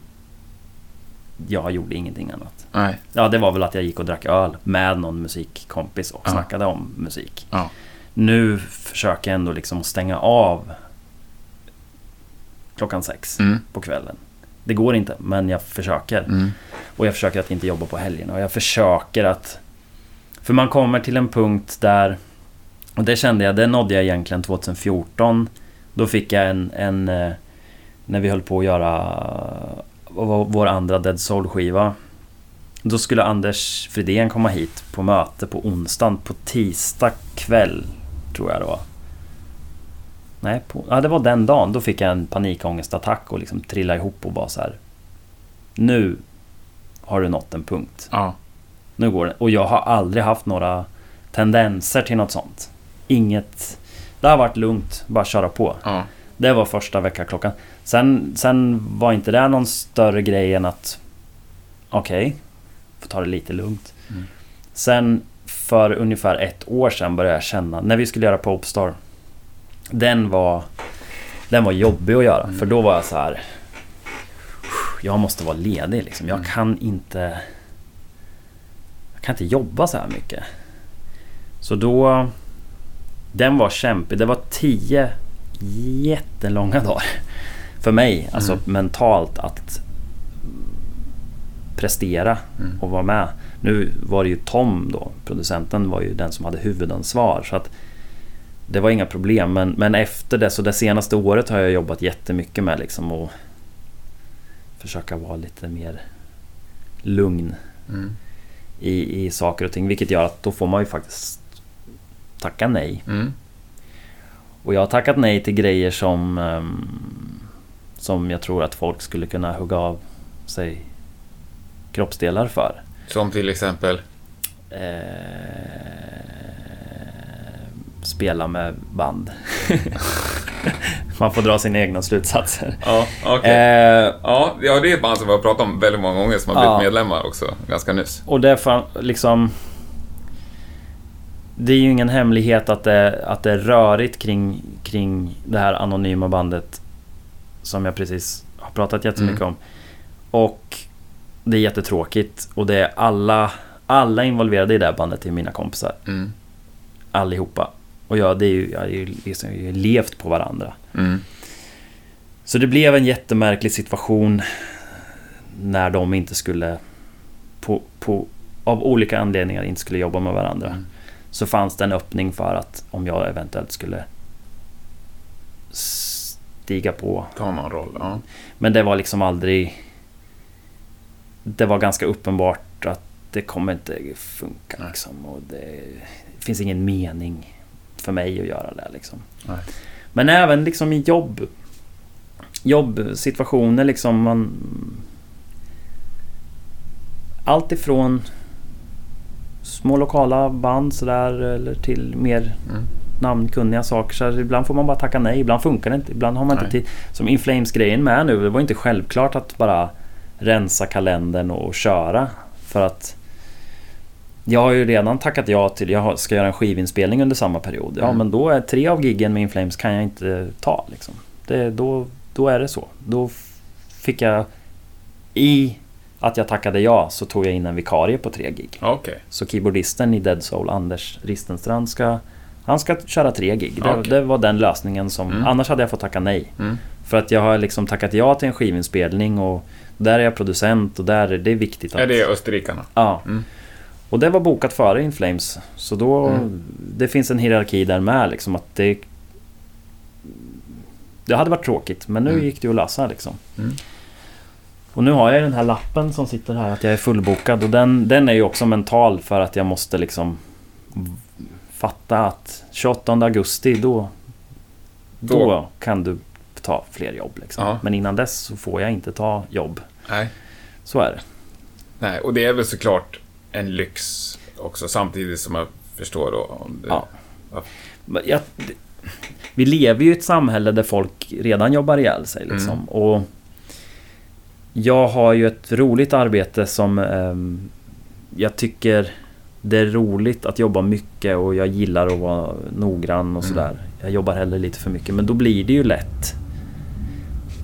Jag gjorde ingenting annat. Nej. Ja, det var väl att jag gick och drack öl med någon musikkompis och Ja. snackade om musik. Ja. Nu försöker jag ändå liksom stänga av klockan sex Mm. på kvällen. Det går inte, men jag försöker. Mm. Och jag försöker att inte jobba på helgerna. Och jag försöker att... För man kommer till en punkt där... Och det kände jag, det nådde jag egentligen 2014. Då fick jag en... en eh, när vi höll på att göra vår vår andra Dead Soul-skiva. Då skulle Anders Fridén komma hit på möte på onsdagen. På tisdag kväll, tror jag det var. Nej, på, ja, det var den dagen. Då fick jag en panikångestattack och liksom trillade ihop och bara så här. Nu har du nått en punkt. Ja. Nu går det. Och jag har aldrig haft några tendenser till något sånt. Inget... Det har varit lugnt, bara köra på. Ja. Det var första veckaklockan. Sen, sen var inte det någon större grej än att... Okej, får ta det lite lugnt. Mm. Sen för ungefär ett år sedan började jag känna, när vi skulle göra Popstar. Den var... Den var jobbig att göra, Mm. för då var jag så här... Jag måste vara ledig liksom. Jag Mm. kan inte... Jag kan inte jobba så här mycket. Så då... Den var kämpig. Det var tio jättelånga dagar. För mig, alltså Mm. mentalt att prestera Mm. och vara med. Nu var det ju Tom då, producenten var ju den som hade huvudansvar. Så att det var inga problem. Men, men efter det, så det senaste året har jag jobbat jättemycket med liksom att försöka vara lite mer lugn Mm. i, i saker och ting. Vilket gör att då får man ju faktiskt tacka nej. Mm. Och jag har tackat nej till grejer som ehm, Som jag tror att folk skulle kunna hugga av sig kroppsdelar för. Som till exempel? Eh, spela med band. Man får dra sina egna slutsatser. Ja, okej. Eh, Ja, ja, det är ett band som vi har pratat om väldigt många gånger som har blivit Ja. medlemmar också, ganska nyss. och det är liksom... Det är ju ingen hemlighet att det, att det är rörigt kring, kring det här anonyma bandet som jag precis har pratat jättemycket Mm. om. Och det är jättetråkigt och det är alla, alla involverade i det här bandet är mina kompisar. Mm. Allihopa. Och jag, det är ju, jag har ju liksom, har ju levt på varandra. Mm. Så det blev en jättemärklig situation när de inte skulle på, på, av olika anledningar inte skulle jobba med varandra. Mm. Så fanns det en öppning för att om jag eventuellt skulle stiga på. Ta någon roll, ja. Men det var liksom aldrig... Det var ganska uppenbart att det kommer inte funka Nej. liksom. Och det, det finns ingen mening för mig att göra det liksom. Men även liksom i jobb Jobbsituationer liksom man Allt ifrån Små lokala band sådär eller till mer Mm. namnkunniga saker. Så ibland får man bara tacka nej, ibland funkar det inte. Ibland har man inte tid. Som In Flames-grejen med nu, det var inte självklart att bara rensa kalendern och köra. För att jag har ju redan tackat ja till, jag ska göra en skivinspelning under samma period. Ja Mm. men då är tre av giggen med In Flames kan jag inte ta liksom. Det, då, då är det så. Då fick jag i att jag tackade ja så tog jag in en vikarie på tre gig. Okej. Så keyboardisten i Dead Soul, Anders Ristenstrand, ska, han ska köra tre gig. Det, Okej. det var den lösningen som... Mm. Annars hade jag fått tacka nej. Mm. För att jag har liksom tackat ja till en skivinspelning och där är jag producent och där är det viktigt att... Är det österrikarna? Ja. Mm. Och det var bokat före In Flames. Så då... Mm. Det finns en hierarki där med liksom att det... Det hade varit tråkigt men nu Mm. gick det ju att lösa liksom. Mm. Och nu har jag den här lappen som sitter här att jag är fullbokad och den, den är ju också mental för att jag måste liksom fatta att 28 augusti då, då, Då. kan du ta fler jobb. Liksom. Ja. Men innan dess så får jag inte ta jobb. Nej. Så är det. Nej, och det är väl såklart en lyx också, samtidigt som jag förstår då om det... Ja. Det- vi lever ju i ett samhälle där folk redan jobbar ihjäl sig. Liksom. Mm. Och jag har ju ett roligt arbete som ehm, jag tycker det är roligt att jobba mycket och jag gillar att vara noggrann och Mm. sådär. Jag jobbar heller lite för mycket men då blir det ju lätt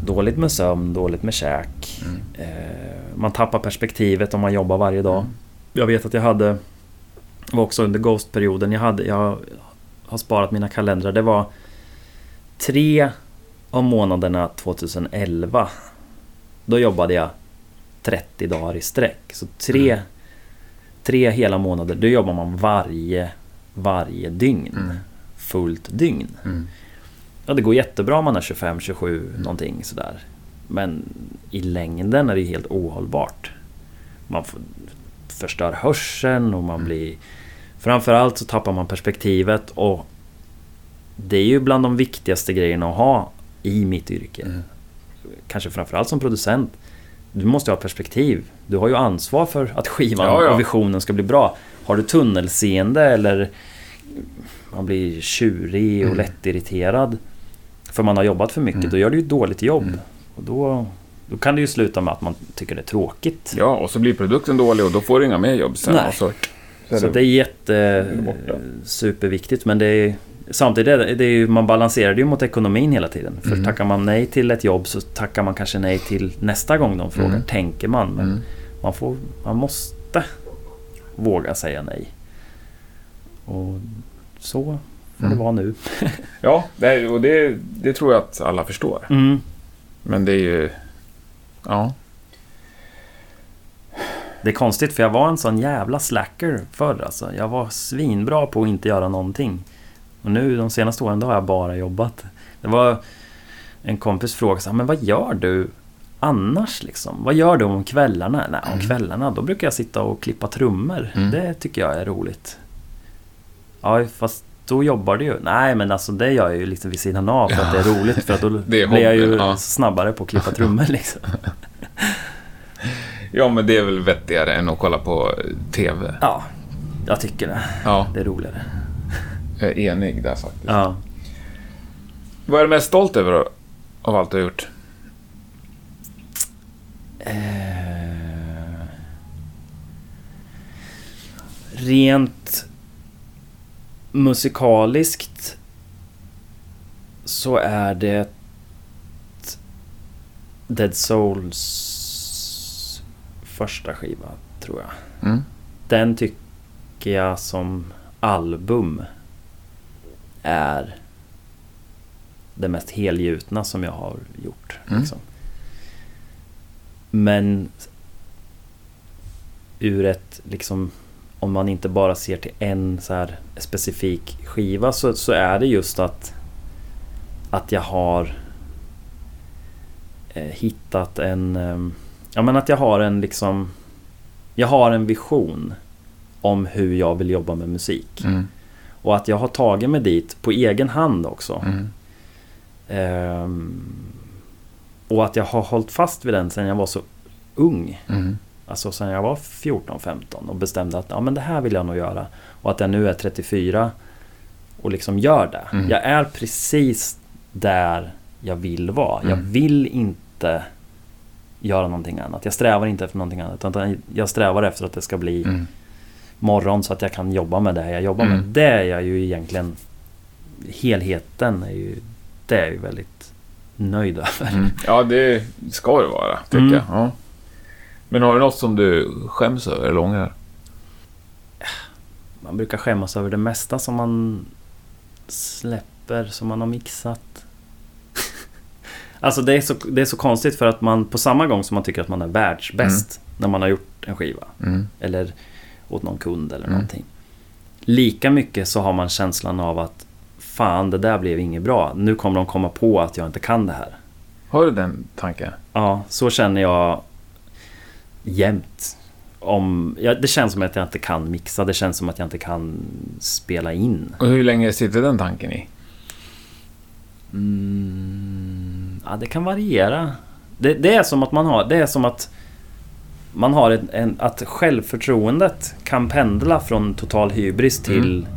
dåligt med sömn, dåligt med käk. Mm. Eh, man tappar perspektivet om man jobbar varje dag. Mm. Jag vet att jag hade, det var också under Ghost-perioden, jag, hade, jag har sparat mina kalendrar. Det var tre av månaderna 2011. Då jobbade jag 30 dagar i sträck. Så tre, Mm. tre hela månader, då jobbar man varje, varje dygn. Mm. Fullt dygn. Mm. Ja, det går jättebra om man är 25, 27, någonting sådär. Men i längden är det ju helt ohållbart. Man får, förstör hörseln och man blir... Framförallt så tappar man perspektivet och det är ju bland de viktigaste grejerna att ha i mitt yrke. Mm. Kanske framförallt som producent. Du måste ha perspektiv. Du har ju ansvar för att skivan Ja, ja. och visionen ska bli bra. Har du tunnelseende eller man blir tjurig och Mm. lättirriterad för man har jobbat för mycket, Mm. då gör du ett dåligt jobb. Mm. Och då, då kan det ju sluta med att man tycker det är tråkigt. Ja, och så blir produkten dålig och då får du inga mer jobb sen. Nej. Och så, så är Så det- det är jätte... borta. Superviktigt men det är... Samtidigt är det, det är ju, man balanserar det ju mot ekonomin hela tiden. För Mm. tackar man nej till ett jobb så tackar man kanske nej till nästa gång de frågar. Mm. Tänker man. Men Mm. man, får, man måste våga säga nej. Och så får Mm. det vara nu. Ja, och det, det tror jag att alla förstår. Mm. Men det är ju... Ja. Det är konstigt för jag var en sån jävla slacker förr alltså. Jag var svinbra på att inte göra någonting. Och nu de senaste åren då har jag bara jobbat. Det var en kompis fråga så här, men vad gör du annars liksom? Vad gör du om kvällarna? Nej, om Mm. kvällarna då brukar jag sitta och klippa trummor. Mm. Det tycker jag är roligt. Ja, fast då jobbar du ju. Nej, men alltså det gör jag ju lite vid sidan av för att det är roligt. För att då blir jag ju ja. snabbare på att klippa trummor liksom. ja, men det är väl vettigare än att kolla på TV. Ja, jag tycker det. Ja, Det är roligare. jag är enig där faktiskt. Ja. Vad är du mest stolt över då, av allt du har gjort? Eh, rent musikaliskt så är det Dead Souls första skiva, tror jag. Mm. Den tycker jag som album är det mest helgjutna som jag har gjort. Mm. Liksom. Men ur ett, liksom, om man inte bara ser till en så här specifik skiva så, så är det just att, att jag har eh, hittat en, ehm, ja men att jag har en liksom, jag har en vision om hur jag vill jobba med musik. Mm. Och att jag har tagit mig dit på egen hand också. Mm. Ehm, och att jag har hållit fast vid den sedan jag var så ung. Mm. Alltså sedan jag var 14-15 och bestämde att ja, men det här vill jag nog göra. Och att jag nu är 34 och liksom gör det. Mm. Jag är precis där jag vill vara. Jag Mm. vill inte göra någonting annat. Jag strävar inte efter någonting annat. Utan jag strävar efter att det ska bli Mm. morgon så att jag kan jobba med det jag jobbar Mm. med. Det är jag ju egentligen... Helheten är ju... Det är jag ju väldigt nöjd över. Mm. Ja, det ska det vara, tycker Mm. jag. Ja. Men har du något som du skäms över eller ångrar? Man brukar skämmas över det mesta som man släpper, som man har mixat. alltså det är, så, det är så konstigt för att man på samma gång som man tycker att man är världsbäst när man har gjort en skiva. Mm. Eller åt någon kund eller Mm. någonting. Lika mycket så har man känslan av att Fan, det där blev inget bra. Nu kommer de komma på att jag inte kan det här. Har du den tanken? Ja, så känner jag jämt. Om, ja, det känns som att jag inte kan mixa, det känns som att jag inte kan spela in. Och hur länge sitter den tanken i? Mm, Ja, det kan variera. Det, det är som att man har... Det är som att man har en, en, att självförtroendet kan pendla från total hybris till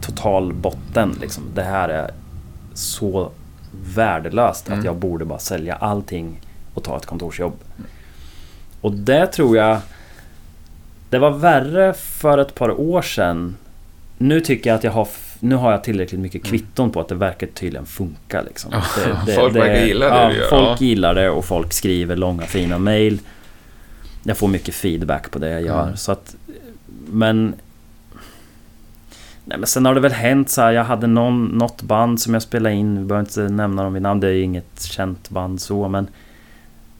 total botten. Liksom. Det här är så värdelöst Mm. att jag borde bara sälja allting och ta ett kontorsjobb. Och det tror jag... Det var värre för ett par år sedan. Nu tycker jag att jag har... Nu har jag tillräckligt mycket kvitton på att det verkar tydligen funka. Liksom. Ja, Det, folk verkar gilla det ja, du gör, Folk ja. gillar det och folk skriver långa fina mail. Jag får mycket feedback på det jag gör. Mm. Så att, men... Nej men sen har det väl hänt så här, jag hade någon, något band som jag spelade in, vi behöver inte nämna dem vid namn, det är ju inget känt band så men...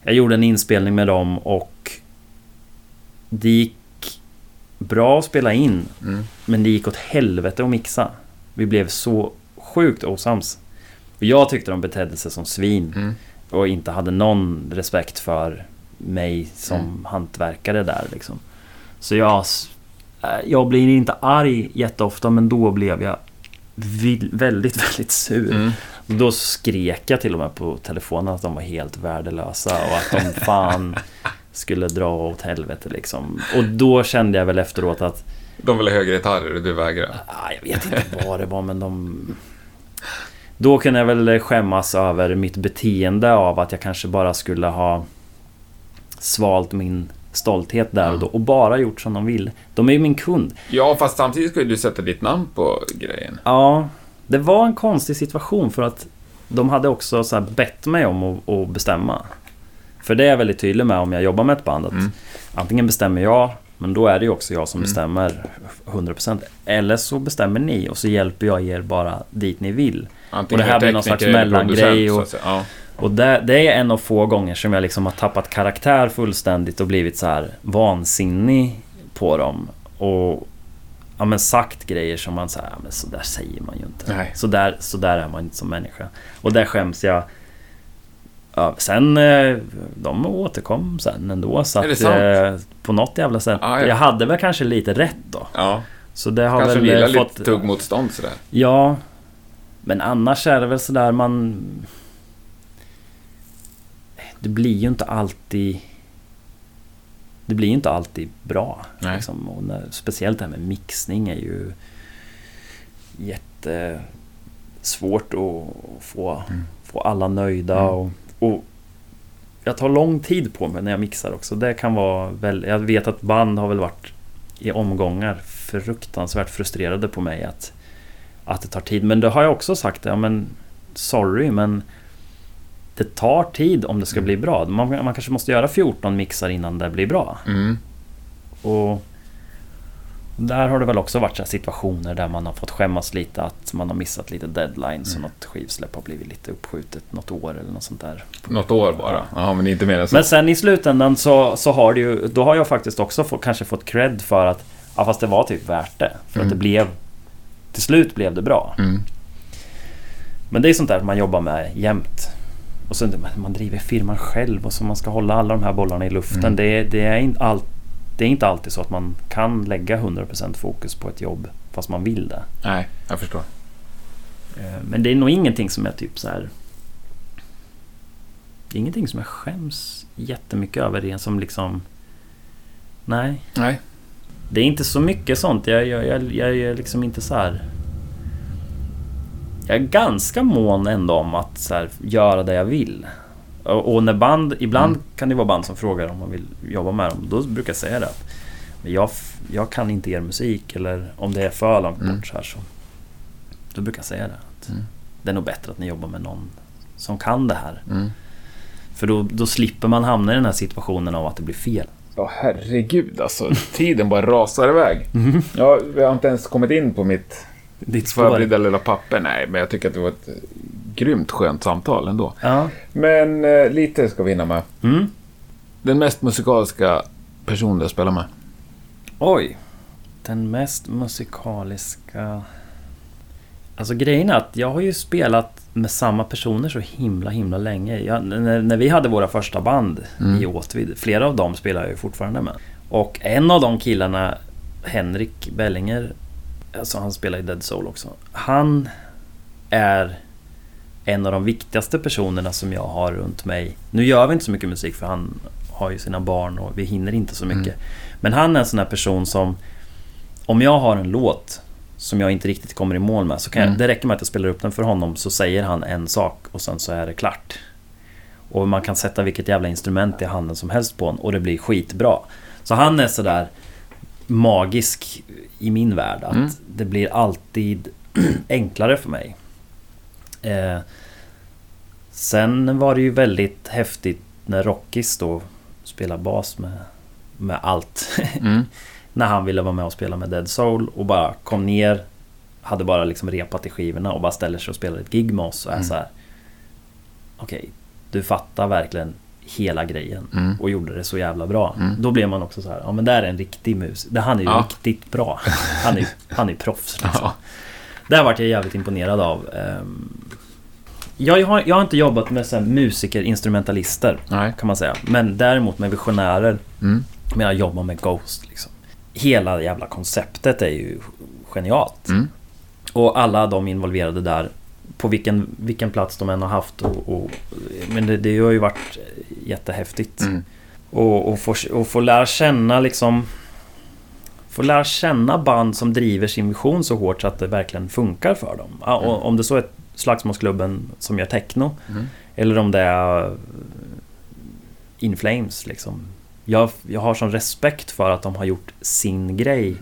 Jag gjorde en inspelning med dem och... Det gick bra att spela in, Mm. men det gick åt helvete att mixa. Vi blev så sjukt osams. Jag tyckte de betedde sig som svin Mm. och inte hade någon respekt för mig som Mm. hantverkare där liksom. Så jag, äh, jag blir inte arg jätteofta men då blev jag vill, väldigt, väldigt sur. Mm. Då skrek jag till och med på telefonen att de var helt värdelösa och att de fan skulle dra åt helvete liksom. Och då kände jag väl efteråt att De vill ha högre gitarrer och du vägrar. Ah, jag vet inte vad det var men de... Då kunde jag väl skämmas över mitt beteende av att jag kanske bara skulle ha svalt min stolthet där och då och bara gjort som de vill. De är ju min kund. Ja, fast samtidigt ju du sätta ditt namn på grejen. Ja, det var en konstig situation för att de hade också så bett mig om att, att bestämma. För det är jag väldigt tydlig med om jag jobbar med ett band. Att Mm. Antingen bestämmer jag, men då är det ju också jag som Mm. bestämmer 100%. Eller så bestämmer ni och så hjälper jag er bara dit ni vill. Antingen Och det här är blir någon slags mellangrej och-. Ja. Och det, det är en av få gånger som jag liksom har tappat karaktär fullständigt och blivit så här vansinnig på dem. Och ja, men sagt grejer som man säger, ja, men så där säger man ju inte. Nej. Så där, så där är man inte som människa. Och där skäms jag. Ja, sen, eh, de återkom sen ändå. Så att, eh, på något jävla sätt. Ah, ja. Jag hade väl kanske lite rätt då. ja. Så det har Kanske väl eh, fått... lite tuggmotstånd sådär. Ja. Men annars är det väl sådär man... Det blir ju inte alltid... Det blir inte alltid bra. Liksom. Och när, speciellt det här med mixning är ju jättesvårt att få, Mm. få alla nöjda. Mm. Och, och jag tar lång tid på mig när jag mixar också. Det kan vara väl, Jag vet att band har väl varit i omgångar fruktansvärt frustrerade på mig att, att det tar tid. Men det har jag också sagt, ja men sorry men det tar tid om det ska Mm. bli bra. Man, man kanske måste göra 14 mixar innan det blir bra. Mm. Och där har det väl också varit situationer där man har fått skämmas lite att man har missat lite deadlines Mm. och något skivsläpp har blivit lite uppskjutet något år eller något sånt där. Något år bara. Ja, men inte mer än så. Men sen i slutändan så, så har det ju, då har jag faktiskt också få, kanske fått cred för att, ja fast det var typ värt det. För Mm. att det blev, till slut blev det bra. Mm. Men det är sånt där man jobbar med jämt. Och sen man driver firman själv och så man ska hålla alla de här bollarna i luften. Mm. Det, det, är inte all, det är inte alltid så att man kan lägga 100% fokus på ett jobb fast man vill det. Nej, jag förstår. Eh, Men det är nog ingenting som är typ så här. Det är ingenting som jag skäms jättemycket över det som liksom... Nej. Nej. Det är inte så mycket sånt. Jag, jag, jag, jag är liksom inte så här... Jag är ganska mån ändå om att så här, göra det jag vill. Och, och när band... Ibland Mm. kan det vara band som frågar om man vill jobba med dem. Då brukar jag säga det. att, Men jag, jag kan inte er musik eller om det är för långt Mm. bort så här så... Då brukar jag säga det. Att Mm. Det är nog bättre att ni jobbar med någon som kan det här. Mm. För då, då slipper man hamna i den här situationen av att det blir fel. Ja, herregud alltså. Tiden bara rasar iväg. Mhm. Ja, vi har inte ens kommit in på mitt Ditt spår. förberedda lilla papper. Nej, men jag tycker att det var ett grymt skönt samtal ändå. Ja. Men eh, lite ska vi hinna med. Mm. Den mest musikaliska personen du spelar med? Oj. Den mest musikaliska... Alltså grejen är att jag har ju spelat med samma personer så himla himla länge. Jag, när, när vi hade våra första band Mm. i Åtvid, flera av dem spelar jag ju fortfarande med. Och en av de killarna, Henrik Bellinger, alltså han spelar i Dead Soul också. Han är en av de viktigaste personerna som jag har runt mig. Nu gör vi inte så mycket musik för han har ju sina barn och vi hinner inte så mycket. Men han är en sån här person som om jag har en låt som jag inte riktigt kommer i mål med så kan jag, Mm. det räcker med att jag spelar upp den för honom så säger han en sak och sen så är det klart. Och man kan sätta vilket jävla instrument i handen som helst på honom och det blir skitbra. Så han är sådär magisk i min värld att Mm. det blir alltid enklare för mig. Eh, sen var det ju väldigt häftigt när Rockis då spelar bas med, med allt. Mm. när han ville vara med och spela med Dead Soul och bara kom ner Hade bara liksom repat i skivorna och bara ställer sig och spelar ett gig med oss och är Mm. så här. Okej, du fattar verkligen hela grejen Mm. och gjorde det så jävla bra. Mm. Då blev man också så här, ja men där är en riktig mus. Det, han är ju Ja. riktigt bra. Han är han är proffs liksom. Ja. Där vart jag jävligt imponerad av. Ehm, Jag har, jag har inte jobbat med så musiker, instrumentalister Nej. kan man säga. Men däremot med visionärer. Mm. Men jag jobbar med Ghost liksom. Hela jävla konceptet är ju genialt. Mm. Och alla de involverade där på vilken, vilken plats de än har haft. Och, och, men det, det har ju varit jättehäftigt. Mm. Och, och, få, och få lära känna liksom... Få lära känna band som driver sin vision så hårt så att det verkligen funkar för dem. Ja, och, Mm. Om det så är Slagsmålsklubben som gör techno. Mm. Eller om det är In Flames liksom. Jag, jag har sån respekt för att de har gjort sin grej.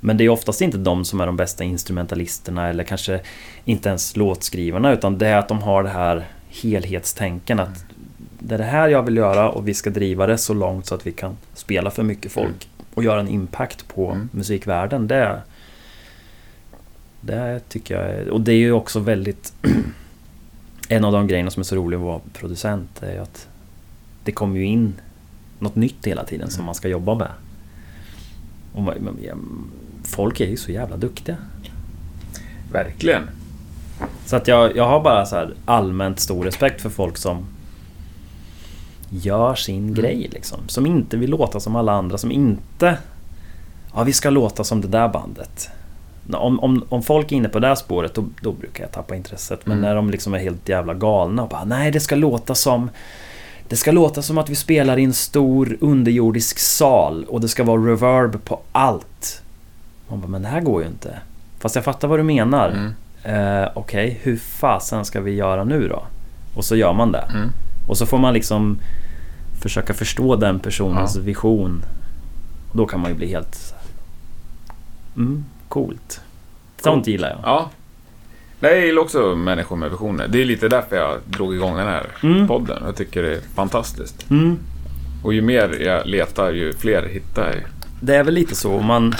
Men det är oftast inte de som är de bästa instrumentalisterna eller kanske inte ens låtskrivarna utan det är att de har det här helhetstänken att det är det här jag vill göra och vi ska driva det så långt så att vi kan spela för mycket folk och göra en impact på Mm. musikvärlden. Det, det tycker jag är, och det är ju också väldigt en av de grejerna som är så rolig att vara producent är att det kommer ju in något nytt hela tiden som man ska jobba med. Och folk är ju så jävla duktiga. Verkligen. Så att jag, jag har bara så här allmänt stor respekt för folk som gör sin grej liksom. Som inte vill låta som alla andra, som inte... Ja, vi ska låta som det där bandet. Om, om, om folk är inne på det här spåret, då, då brukar jag tappa intresset. Men Mm. när de liksom är helt jävla galna och bara Nej, det ska låta som... Det ska låta som att vi spelar i en stor underjordisk sal och det ska vara reverb på allt. Man bara, men det här går ju inte. Fast jag fattar vad du menar. Mm. Eh, Okej, hur fasen ska vi göra nu då? Och så gör man det. Mm. Och så får man liksom försöka förstå den personens Ja. vision. Och då kan man ju bli helt... Mm, coolt. Sånt gillar jag. Ja. Jag gillar också människor med visioner. Det är lite därför jag drog igång den här Mm. podden. Jag tycker det är fantastiskt. Mm. Och ju mer jag letar, ju fler hittar jag. Det är väl lite så. Man...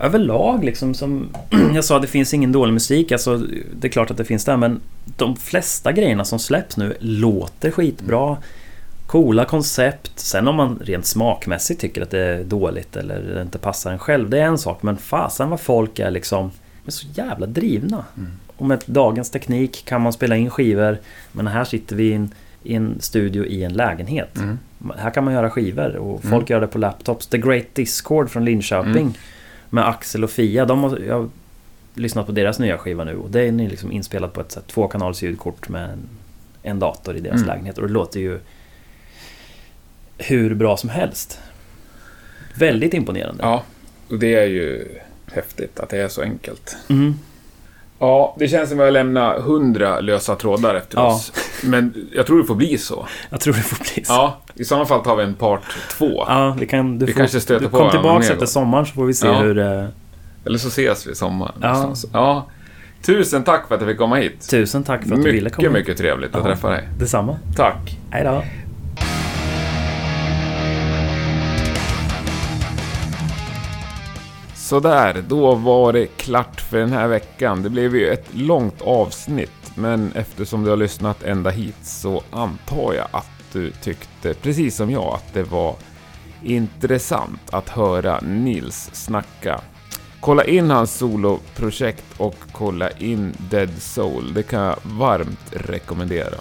Överlag liksom som... Jag sa, det finns ingen dålig musik. Alltså, det är klart att det finns det. Men de flesta grejerna som släpps nu låter skitbra. Coola koncept. Sen om man rent smakmässigt tycker att det är dåligt eller inte passar en själv. Det är en sak. Men fasen vad folk är liksom... Är så jävla drivna. Och med dagens teknik kan man spela in skivor. Men här sitter vi i en, i en studio i en lägenhet. Mm. Här kan man göra skivor och Mm. folk gör det på laptops. The Great Discord från Linköping Med Axel och Fia. De har, jag har lyssnat på deras nya skiva nu och det är liksom inspelat på ett sätt, tvåkanals ljudkort med en, en dator i deras Mm. lägenhet och det låter ju hur bra som helst. Väldigt imponerande. Ja, och det är ju häftigt att det är så enkelt. Mm. Ja, det känns som att vi har lämnat hundra lösa trådar efter Ja. oss. Men jag tror det får bli så. Jag tror det får bli så. Ja, i sådana fall tar vi en part två. Ja, vi kan, du Vi får, kanske stöter du på kom tillbaka efter sommaren så får vi se Ja. hur det... Eller så ses vi i sommar. Ja. ja. Tusen tack för att jag fick komma hit. Tusen tack för att du ville komma Mycket, mycket trevligt att träffa dig. Detsamma. Tack. Hej då. Sådär, då var det klart för den här veckan. Det blev ju ett långt avsnitt, men eftersom du har lyssnat ända hit så antar jag att du tyckte, precis som jag, att det var intressant att höra Nils snacka. Kolla in hans soloprojekt och kolla in Dead Soul. Det kan jag varmt rekommendera.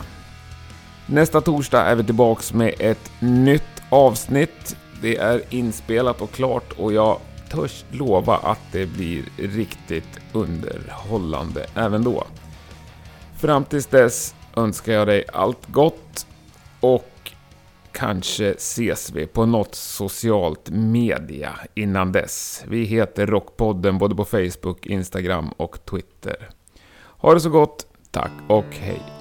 Nästa torsdag är vi tillbaks med ett nytt avsnitt. Det är inspelat och klart och jag törs lova att det blir riktigt underhållande även då. Fram tills dess önskar jag dig allt gott och kanske ses vi på något socialt media innan dess. Vi heter Rockpodden både på Facebook, Instagram och Twitter. Ha det så gott, tack och hej!